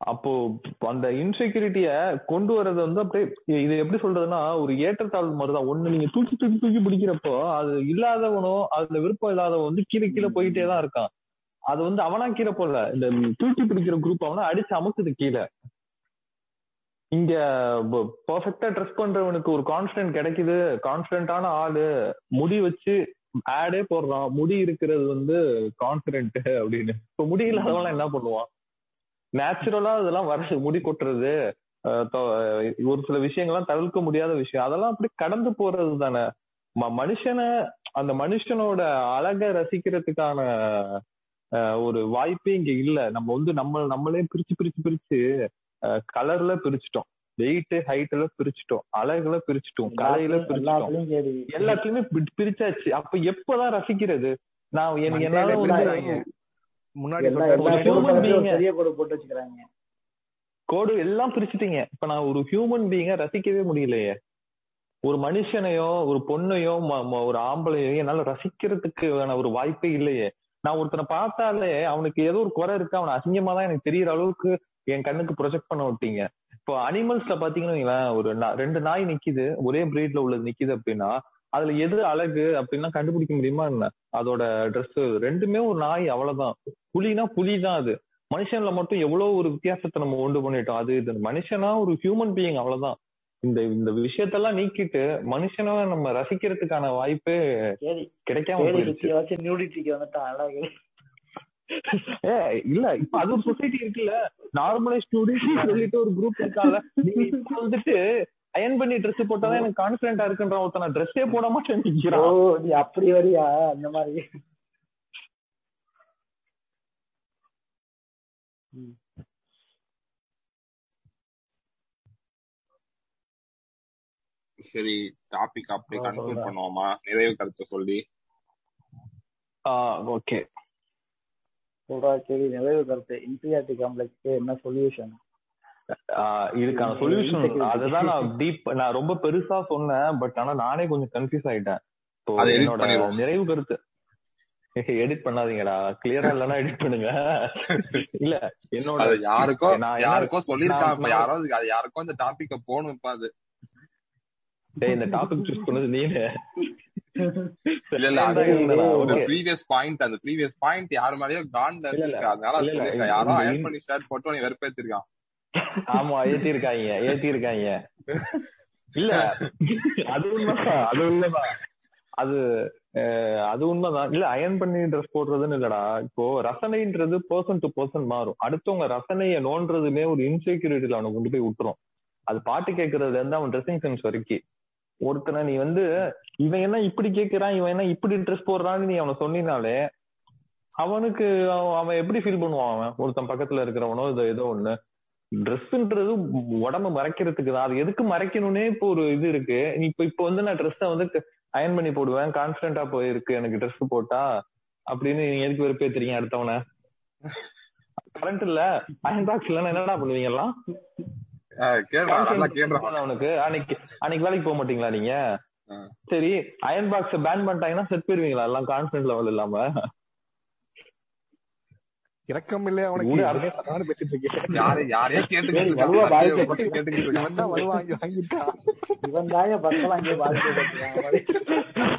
அப்போ அந்த இன்செக்யூரிட்டிய கொண்டு வர்றது வந்து அப்படியே இது எப்படி சொல்றதுன்னா ஒரு ஏற்றத்தாழ்வு மாதிரிதான். ஒண்ணு நீங்க தூக்கி தூக்கி தூக்கி பிடிக்கிறப்போ அது இல்லாதவனோ அதுல விருப்பம் இல்லாதவன் வந்து கீழே கீழே போயிட்டே தான் இருக்கான். அது வந்து அவனா கீழே போல இந்த தூக்கி பிடிக்கிற குரூப் அவனா அடிச்சு அமுக்குது கீழே. இங்க பர்ஃபெக்டா ட்ரெஸ் பண்றவனுக்கு ஒரு கான்பிடன்ட் கிடைக்குது. கான்பிடன்டான ஆளு முடி வச்சு ஆடே போடுறான். முடி இருக்கிறது வந்து கான்பிடன்ட் அப்படின்னு. இப்ப முடி இல்லாதவன் என்ன பண்ணுவான்? நேச்சுரலா இதெல்லாம் வர முடி கொட்டுறது ஒரு சில விஷயங்கள்லாம் தவிர்க்க முடியாத விஷயம். அதெல்லாம் அப்படி கடந்து போறது தானே. மனுஷனை அந்த மனுஷனோட அழகை ரசிக்கிறதுக்கான ஒரு வாய்ப்பே இங்க இல்ல. நம்ம வந்து நம்ம நம்மளே பிரிச்சு பிரிச்சு பிரிச்சு கலர்ல பிரிச்சுட்டோம். வெயிட் ஹைட்ல பிரிச்சுட்டோம். அழகுல பிரிச்சுட்டோம். கலையில பிரிச்சுட்டோம். எல்லாத்துலயும் பிரிச்சாச்சு. அப்ப எப்பதான் ரசிக்கிறது? நான் என்னால. முன்னாடி போட்டு வச்சுக்கிறாங்க. கோடு எல்லாம் பிரிச்சுட்டீங்க. இப்ப நான் ஒரு ஹியூமன் பீயிங்க ரசிக்கவே முடியலையே. ஒரு மனுஷனையோ ஒரு பொண்ணையோ ஒரு ஆம்பளையோ என்னால ரசிக்கிறதுக்கு ஒரு வாய்ப்பே இல்லையே. நான் ஒருத்தனை பார்த்தாலே அவனுக்கு ஏதோ ஒரு குறை இருக்கு. அவனை அசிங்கமா தான் எனக்கு தெரியற அளவுக்கு என் கண்ணுக்கு ப்ரொஜெக்ட் பண்ண விட்டீங்க. இப்போ அனிமல்ஸ்ல பாத்தீங்கன்னா ஒரு நா- ரெண்டு நாய் நிக்குது. ஒரே பிரீட்ல உள்ளது நிக்குது அப்படின்னா அதுல எது அழகு அப்படின்னா கண்டுபிடிக்க முடியுமா என்ன? அதோட Dress ரெண்டுமே ஒரு நாய் அவ்வளவுதான். புலினா புலி தான் அது. மனுஷன்ல மட்டும் எவ்வளவு ஒரு வித்தியாசத்தை நம்ம உண்டு பண்ணிட்டோம். அது இது மனுஷனா ஒரு ஹியூமன் பீயிங் அவ்வளவுதான். இந்த இந்த விஷயத்தெல்லாம் நீக்கிட்டு மனுஷனை நம்ம ரசிக்கிறதுக்கான வாய்ப்பே கேடி கிடைக்காம ஏ இல்ல இப்ப அது ஒரு சொசைட்டி இருக்குல்ல. நார்மலைஸ் ஸ்டூடெண்ட்ஸ் சொல்லிட்டு ஒரு குரூப் இருக்காங்க. நீங்க வந்துட்டு அயன் பண்ணி ட்ரெஸ் போட்டாதான் எனக்கு கான்பிடண்டா இருக்குன்ற ஒருத்தன் ட்ரெஸ்ஸே போட மாட்டேன்னு ஓ நிக்கிறான் நீ அப்படி வரியா? அந்த மாதிரி. சரி டாபிக் அப்படி கன்க்ளூட். பண்ணுவோமா? நிறைவு கருத்தை சொல்லி. ஓகே சொல்றா கேடி நிறைவு கருத்து. இன்ஃபீரியாரிட்டி காம்ப்ளெக்ஸ்க்கு என்ன சொல்யூஷன் இதுக்கான இது சொல்யூஷன். அதுதான் நான் டீப் நான் ரொம்ப பெருசா சொன்னேன் பட் ஆனா நானே கொஞ்சம் கன்ஃபியூஸ் ஆயிட்டேன். என்னோட. நிறைவு கருத்து. எடிட் பண்ணாதீங்கடா. கிளியரா இல்லைன்னா எடிட் பண்ணுங்க. இல்ல என்னோட அது யாருக்கோ யாருக்கோ இப்ப யாரோ அது யாருக்கோ இந்த டாபிக்க போகணும் இப்ப அது. டேய் இந்த டாபிக் சூஸ் பண்ணது நீனு. இல்ல அது. ப்ரீவியஸ் பாயிண்ட் அந்த ப்ரீவியஸ் பாயிண்ட் யாரு மேலயோ காண்ட அதனால யாரோ அயன் பண்ணி ஸ்டார்ட் போட்டு நீ வெறுப்பேத்திருக்கான். ஆமா ஏத்தி இருக்காங்க ஏத்தி இருக்காங்க இல்ல அது உண்மைதான் அது உண்மைதான். அது அது உண்மைதான். இல்ல அயன் பண்ணி ட்ரெஸ் போடுறதுன்னு இல்லடா. இப்போ ரசனைன்றது பர்சன் டு பர்சன் மாறும். அடுத்தவங்க ரசனைய நோன்றதுமே ஒரு இன்செக்யூரிட்டில அவனை கொண்டு போய் விட்டுரும். அது பாட்டு கேட்கறதுல இருந்து அவன் ட்ரெஸ்ஸிங் சென்ஸ் வரைக்கும். ஒருத்தனை நீ வந்து இவன் என்ன இப்படி கேக்குறான் இவன் என்ன இப்படி ட்ரெஸ் போடுறான்னு நீ அவனை சொன்னினாலே அவனுக்கு அவன் எப்படி ஃபீல் பண்ணுவான் அவன்? ஒருத்தன் பக்கத்துல இருக்கிறவனோ இது ஏதோ ஒண்ணு. ட்ரெஸ்ன்றது உடம்பு மறைக்கிறதுக்கு தான். அது எதுக்கு மறைக்கணும்னே இப்போ ஒரு இது இருக்கு. நீ இப்ப இப்ப வந்து நான் ட்ரெஸ்ஸை வந்து அயன் பண்ணி போடுவேன். கான்பிடண்டா போயிருக்கு. எனக்கு ட்ரெஸ் போட்டா அப்படின்னு நீங்க எதுக்கு வெறுப்பேத்துறீங்க அடுத்தவனை? கரண்ட் இல்ல. அயன் பாக்ஸ் இல்லன்னா என்னடா பண்ணுவீங்க எல்லாம்? அவனுக்கு. அன்னைக்கு அன்னைக்கு வேலைக்கு போக மாட்டீங்களா நீங்க? சரி அயன் பாக்ஸ் பேன் பண்ணிட்டாங்கன்னா செட் போயிருவீங்களா? எல்லாம் கான்பிடன்ட் லெவல் இல்லாம. இறக்கம் இல்லையா உனக்கு ஊரே அவனே சத்தமான பேசிட்டு இருக்கேன் யாரு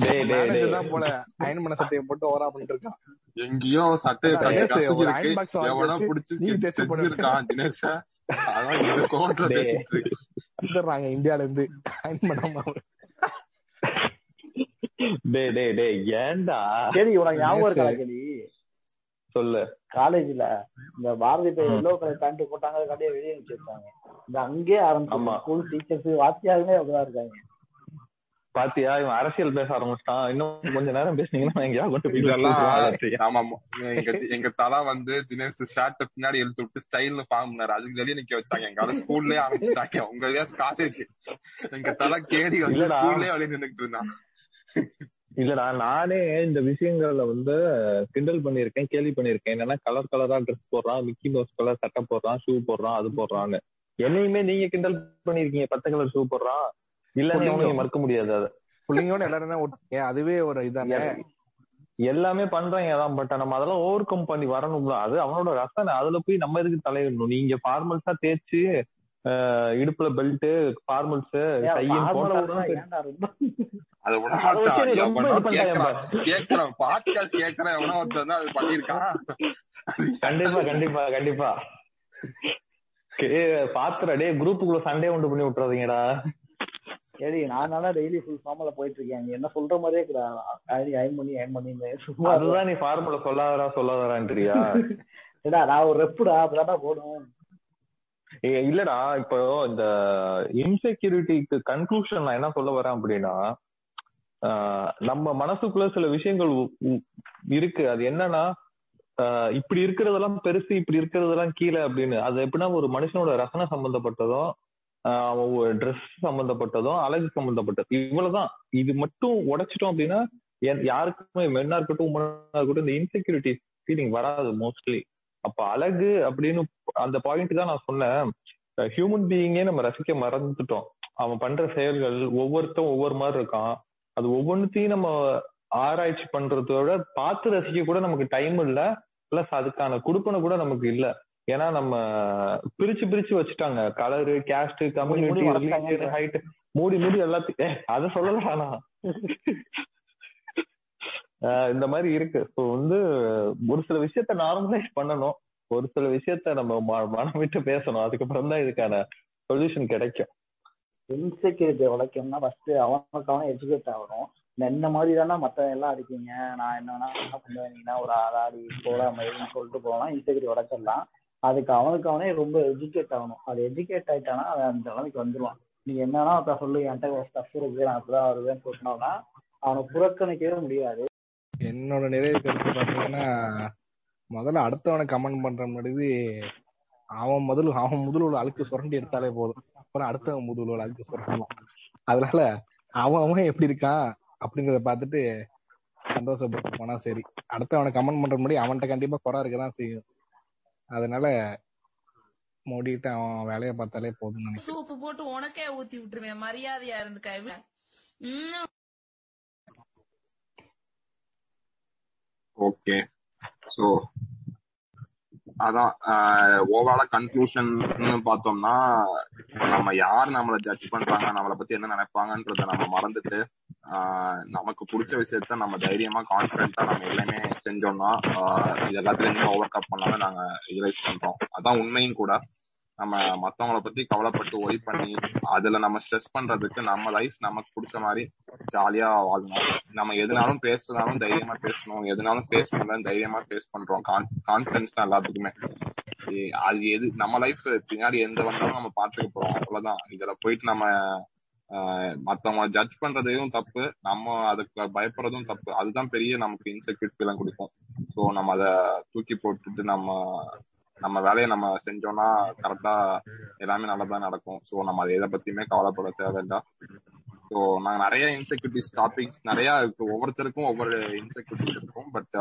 டேய் தான் போல. அயன் பண்ண சட்டையை போட்டு ஓரா பண்ணிட்டு இருக்கான். எங்கேயோ சட்டையை வந்துடுறாங்க இந்தியால இருந்து டேய். டேய் டேய் ஏன்டா? சரி உனக்கு ஞாபகம் இருக்கா. கேள்வி சொல்லு. காலேஜ்ல இந்த பாரதி பை எல்லோ கலர் பேண்ட் போட்டாங்க கடையை வெளியே வச்சிருக்காங்க இந்த அங்கேயே ஆரம்பிச்சு ஆமா. ஸ்கூல் டீச்சர்ஸ் வாத்தியாருமே அப்படிதான் இருக்காங்க. பாத்தியா? இவன் அரசியல் பேச ஆரம்பிச்சிட்டான். இன்னும் கொஞ்ச நேரம் பேசுனீங்கன்னா கொண்டு போய். ஆமா. எங்க எங்க தலா வந்து தினேஷ் ஷர்ட் பின்னாடி எழுத்து விட்டு ஸ்டைல்னு ஃபார்ம் பண்ணாரு. அதுக்கு வெளியே நிக்க வச்சாங்க. எங்க ஸ்கூல்லயே ஆரம்பிச்சிட்டாங்க. உங்க காலேஜ் எங்க தலா கேடி வந்து. ஸ்கூல்லயே வெளியே நின்னுட்டு இருந்தான். இல்லடா நானே இந்த விஷயங்கள்ல வந்து கிண்டல் பண்ணிருக்கேன் கேள்வி பண்ணிருக்கேன் என்னன்னா கலர் கலரா ட்ரெஸ் போடுறான் மிக்கி மவுஸ் கலர் சட்டை போடுறான் ஷூ போடுறான் அது போடுறான்னு. என்னையுமே நீங்க கிண்டல் பண்ணிருக்கீங்க பச்சை கலர் ஷூ போடுறான். இல்லன்னு மறுக்க முடியாது அது. பிள்ளைங்களோட எல்லாரும் தான் அதுவே ஒரு இதானே? எல்லாமே பண்றாங்க தான் பட் நம்ம அதெல்லாம் ஓவர் கம் பண்ணி வரணும்ல. அது அவனோட ரசனை. அதுல போய் நம்ம எதுக்கு தலையிடணும்? நீங்க ஃபார்மல்ஸா தேய்ச்சு இடுப்புல பெல்ட் ஃபார்மல்ஸ் கண்டிப்பா கண்டிப்பா கண்டிப்பா. கே- பாத்துடா டே குரூப்புக்குள்ள சண்டே உண்டு பண்ணி விட்டுறாதீங்கடா. சரி நான் நல்லா டெய்லி ஃபுல் ஃபார்ம்ல போயிட்டு இருக்கேன் நீ என்ன சொல்ற மாதிரியே அயன் பண்ணி அயன் பண்ணி சும்மா அதுதான் நீ ஃபார்முலா சொல்லாதடா சொல்லாதடான்றியா? ஏடா நான் ஒரு ரெப்புடா அப்பதான்டா போடும் ஏ, இல்லடா இப்போ இந்த இன்செக்யூரிட்டிக்கு கன்க்ளூஷன் நான் என்ன சொல்ல வரேன் அப்படின்னா நம்ம மனசுக்குள்ள சில விஷயங்கள் இருக்கு. அது என்னன்னா இப்படி இருக்கிறதெல்லாம் பெருசு இப்படி இருக்கிறதெல்லாம் கீழே அப்படின்னு. அது எப்படின்னா ஒரு மனுஷனோட ரசனை சம்பந்தப்பட்டதும் ட்ரெஸ் சம்பந்தப்பட்டதும் அழகு சம்பந்தப்பட்டது. இவ்வளவுதான். இது மட்டும் உடைச்சிட்டோம் அப்படின்னா யாருக்குமே மென்னா இருக்கட்டும் உமனா இருக்கட்டும் இந்த இன்செக்யூரிட்டி ஃபீலிங் வராது மோஸ்ட்லி அப்ப அழகு அப்படின்னு அந்த பாயிண்ட் தான் நான் சொன்னேன். ஹியூமன் பீயிங்கே நம்ம ரசிக்க மறந்துட்டோம். அவன் பண்ற செயல்கள் ஒவ்வொருத்தன் ஒவ்வொரு மாதிரி இருக்கான். அது ஒவ்வொன்றுத்தையும் நம்ம ஆராய்ச்சி பண்றதோட பார்த்து ரசிக்க கூட நமக்கு டைம் இல்லை. பிளஸ் அதுக்கான கொடுப்பனை கூட நமக்கு இல்லை. ஏன்னா நம்ம பிரிச்சு பிரிச்சு வச்சுட்டாங்க. கலரு கேஸ்ட் கம்யூனிட்டி ஹைட் மூடி மூடி எல்லாத்தையும். அதை சொல்லலாம் நான் ஆஹ் இந்த மாதிரி இருக்கு. ஸோ வந்து ஒரு சில விஷயத்த நார்மலைஸ் பண்ணணும். ஒரு சில விஷயத்த நம்ம மனம் விட்டு பேசணும். அதுக்கப்புறம் தான் இதுக்கான சொல்யூஷன் கிடைக்கும். இன்செக்யூரிட்டி உழைக்கணும்னா ஃபர்ஸ்ட் அவனுக்கு அவன் எஜுகேட் ஆகணும். என்ன மாதிரி தானே மத்த எல்லாம் அடிப்பீங்க. நான் என்ன வேணா என்ன பண்ணுவேன் ஒரு ஆளாடி போடா மயில்னு சொல்லிட்டு போகலாம் இன்செக்யூரிட்டி உடைச்சிடலாம். அதுக்கு அவனுக்கு அவனே ரொம்ப எஜுகேட் ஆகணும். அது எஜுகேட் ஆயிட்டானா அவன் அந்த நிலைமைக்கு வந்துருவான். நீ என்னன்னா சொல்லு என்கிட்ட ஒரு ஸ்டஃப் இருக்கு நான் அப்படிதான் வருவேன் சொன்னானா அவனை புறக்கணிக்கவே முடியாது. என்னோட நிறைவு கருத்து பாத்தீங்கன்னா முதல்ல அடுத்தவனை கமெண்ட் பண்ற மாதிரி அவன் முதல் அவன் முதல் உள்ள அழுக்கு சுரண்டி எடுத்தாலே போதும். அப்புறம் அடுத்தவன் முதல் உள்ள அழுக்கு சுரண்டலாம். அதனால அவன் அவன் எப்படி இருக்கான் அப்படிங்கறத பார்த்துட்டு சந்தோஷப்பட்டு போனா சரி. அடுத்தவனை கமெண்ட் பண்ற முன்னாடி அவன்கிட்ட கண்டிப்பா குறை இருக்கதான் செய்யும். அதனால மூடிட்டு அவன் வேலையை பார்த்தாலே போதும்னு நினைக்கிறேன். சூப்பு போட்டு உனக்கே ஊத்தி விட்டுருவேன் மரியாதையா இருந்துக்க ஓகே. சோ அதான் ஓவராலா கன்க்ளூஷன் பார்த்தோம்னா நம்ம யார் நம்மள ஜட்ஜ் பண்றாங்க நம்மளை பத்தி என்ன நினைப்பாங்கன்றத நம்ம மறந்துட்டு நமக்கு பிடிச்ச விஷயத்த நம்ம தைரியமா கான்பிடண்டா நம்ம எல்லாமே செஞ்சோம்னா இது எல்லாத்துலயுமே ஓவர் கப் பண்ணாம நாங்க ரியலைஸ் பண்றோம். அதான் உண்மையும் கூட. நம்ம மத்தவங்கள பத்தி கவலைப்பட்டு ஒய் பண்ணி அதுல நம்ம ஸ்ட்ரெஸ் பண்றதுக்கு நம்ம லைஃப் நமக்கு பிடிச்ச மாதிரி ஜாலியா வாழணும். நம்ம எதுனாலும் பேசுனாலும் தைரியமா பேசணும். எதுனாலும் ஃபேஸ் பண்ணலாம் தைரியமா ஃபேஸ் பண்றோம். கான்பிடன்ஸ் தான் எல்லாத்துக்குமே. அது எது நம்ம லைஃப் பின்னாடி எந்த வந்தாலும் நம்ம பாத்துக்க போறோம். அவ்வளவுதான். இதுல போயிட்டு நம்ம மத்தவங்க ஜட்ஜ் பண்றதையும் தப்பு. நம்ம அதுக்கு பயப்படுறதும் தப்பு. அதுதான் பெரிய நமக்கு இன்செக்யூரிட்டி எல்லாம் கொடுக்கும். சோ நம்ம அத தூக்கி போட்டுட்டு நம்ம நம்ம வேலையை நம்ம செஞ்சோம்னா கரெக்டா எல்லாமே நல்லதா நடக்கும். சோ நம்ம அதை எதை பத்தியுமே கவலைப்பட தேவையில்லை. ஸோ நாங்க நிறைய இன்செக்யூரிட்டிஸ் டாபிக்ஸ் நிறைய இருக்கு ஒவ்வொருத்தருக்கும் ஒவ்வொரு இன்செக்யூரிட்டிஸ் இருக்கும். பட்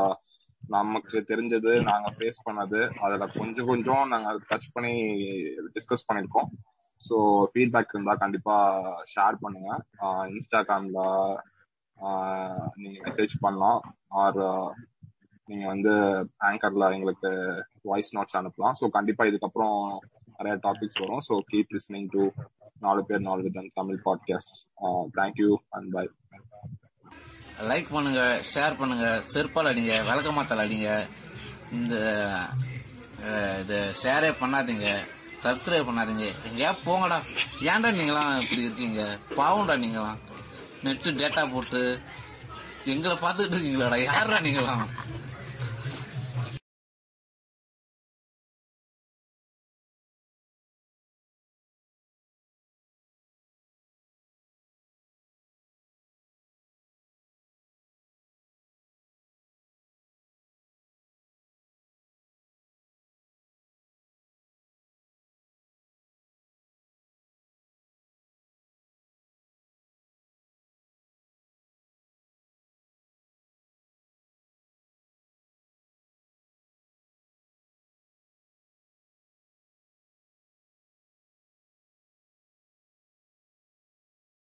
நமக்கு தெரிஞ்சது நாங்க ஃபேஸ் பண்ணது அதுல கொஞ்சம் கொஞ்சம் நாங்க டச் பண்ணி டிஸ்கஸ் பண்ணிருக்கோம் ஸோ ஃபீட்பேக் இருந்தால் கண்டிப்பாக ஷேர் பண்ணுங்க. இன்ஸ்டாகிராமில் நீங்கள் மெசேஜ் பண்ணலாம். ஆர் நீங்கள் வந்து ஆங்கரில் எங்களுக்கு வாய்ஸ் நோட்ஸ் அனுப்பலாம். ஸோ கண்டிப்பாக இதுக்கப்புறம் நிறைய டாபிக்ஸ் வரும். ஸோ கீப் லிஸ்னிங் டு நாலு பேர் நாலு விதம் Tamil podcast thank you and bye like பண்ணுங்க ஷேர் பண்ணுங்க. செருப்பால் அடிங்க விளக்கமாத்தால் அடிங்க. இந்த இது ஷேரே பண்ணாதீங்க. சப்ஸ்கிரைப் பண்ணாதீங்க. எங்கேயா போங்கடா. ஏன்டா நீங்களாம் இப்படி இருக்கீங்க? பாவம்டா நீங்களாம். நெட்டு டேட்டா போட்டு எங்களை பார்த்துட்டு இருக்கீங்களாடா? யாரா நீங்களாம்?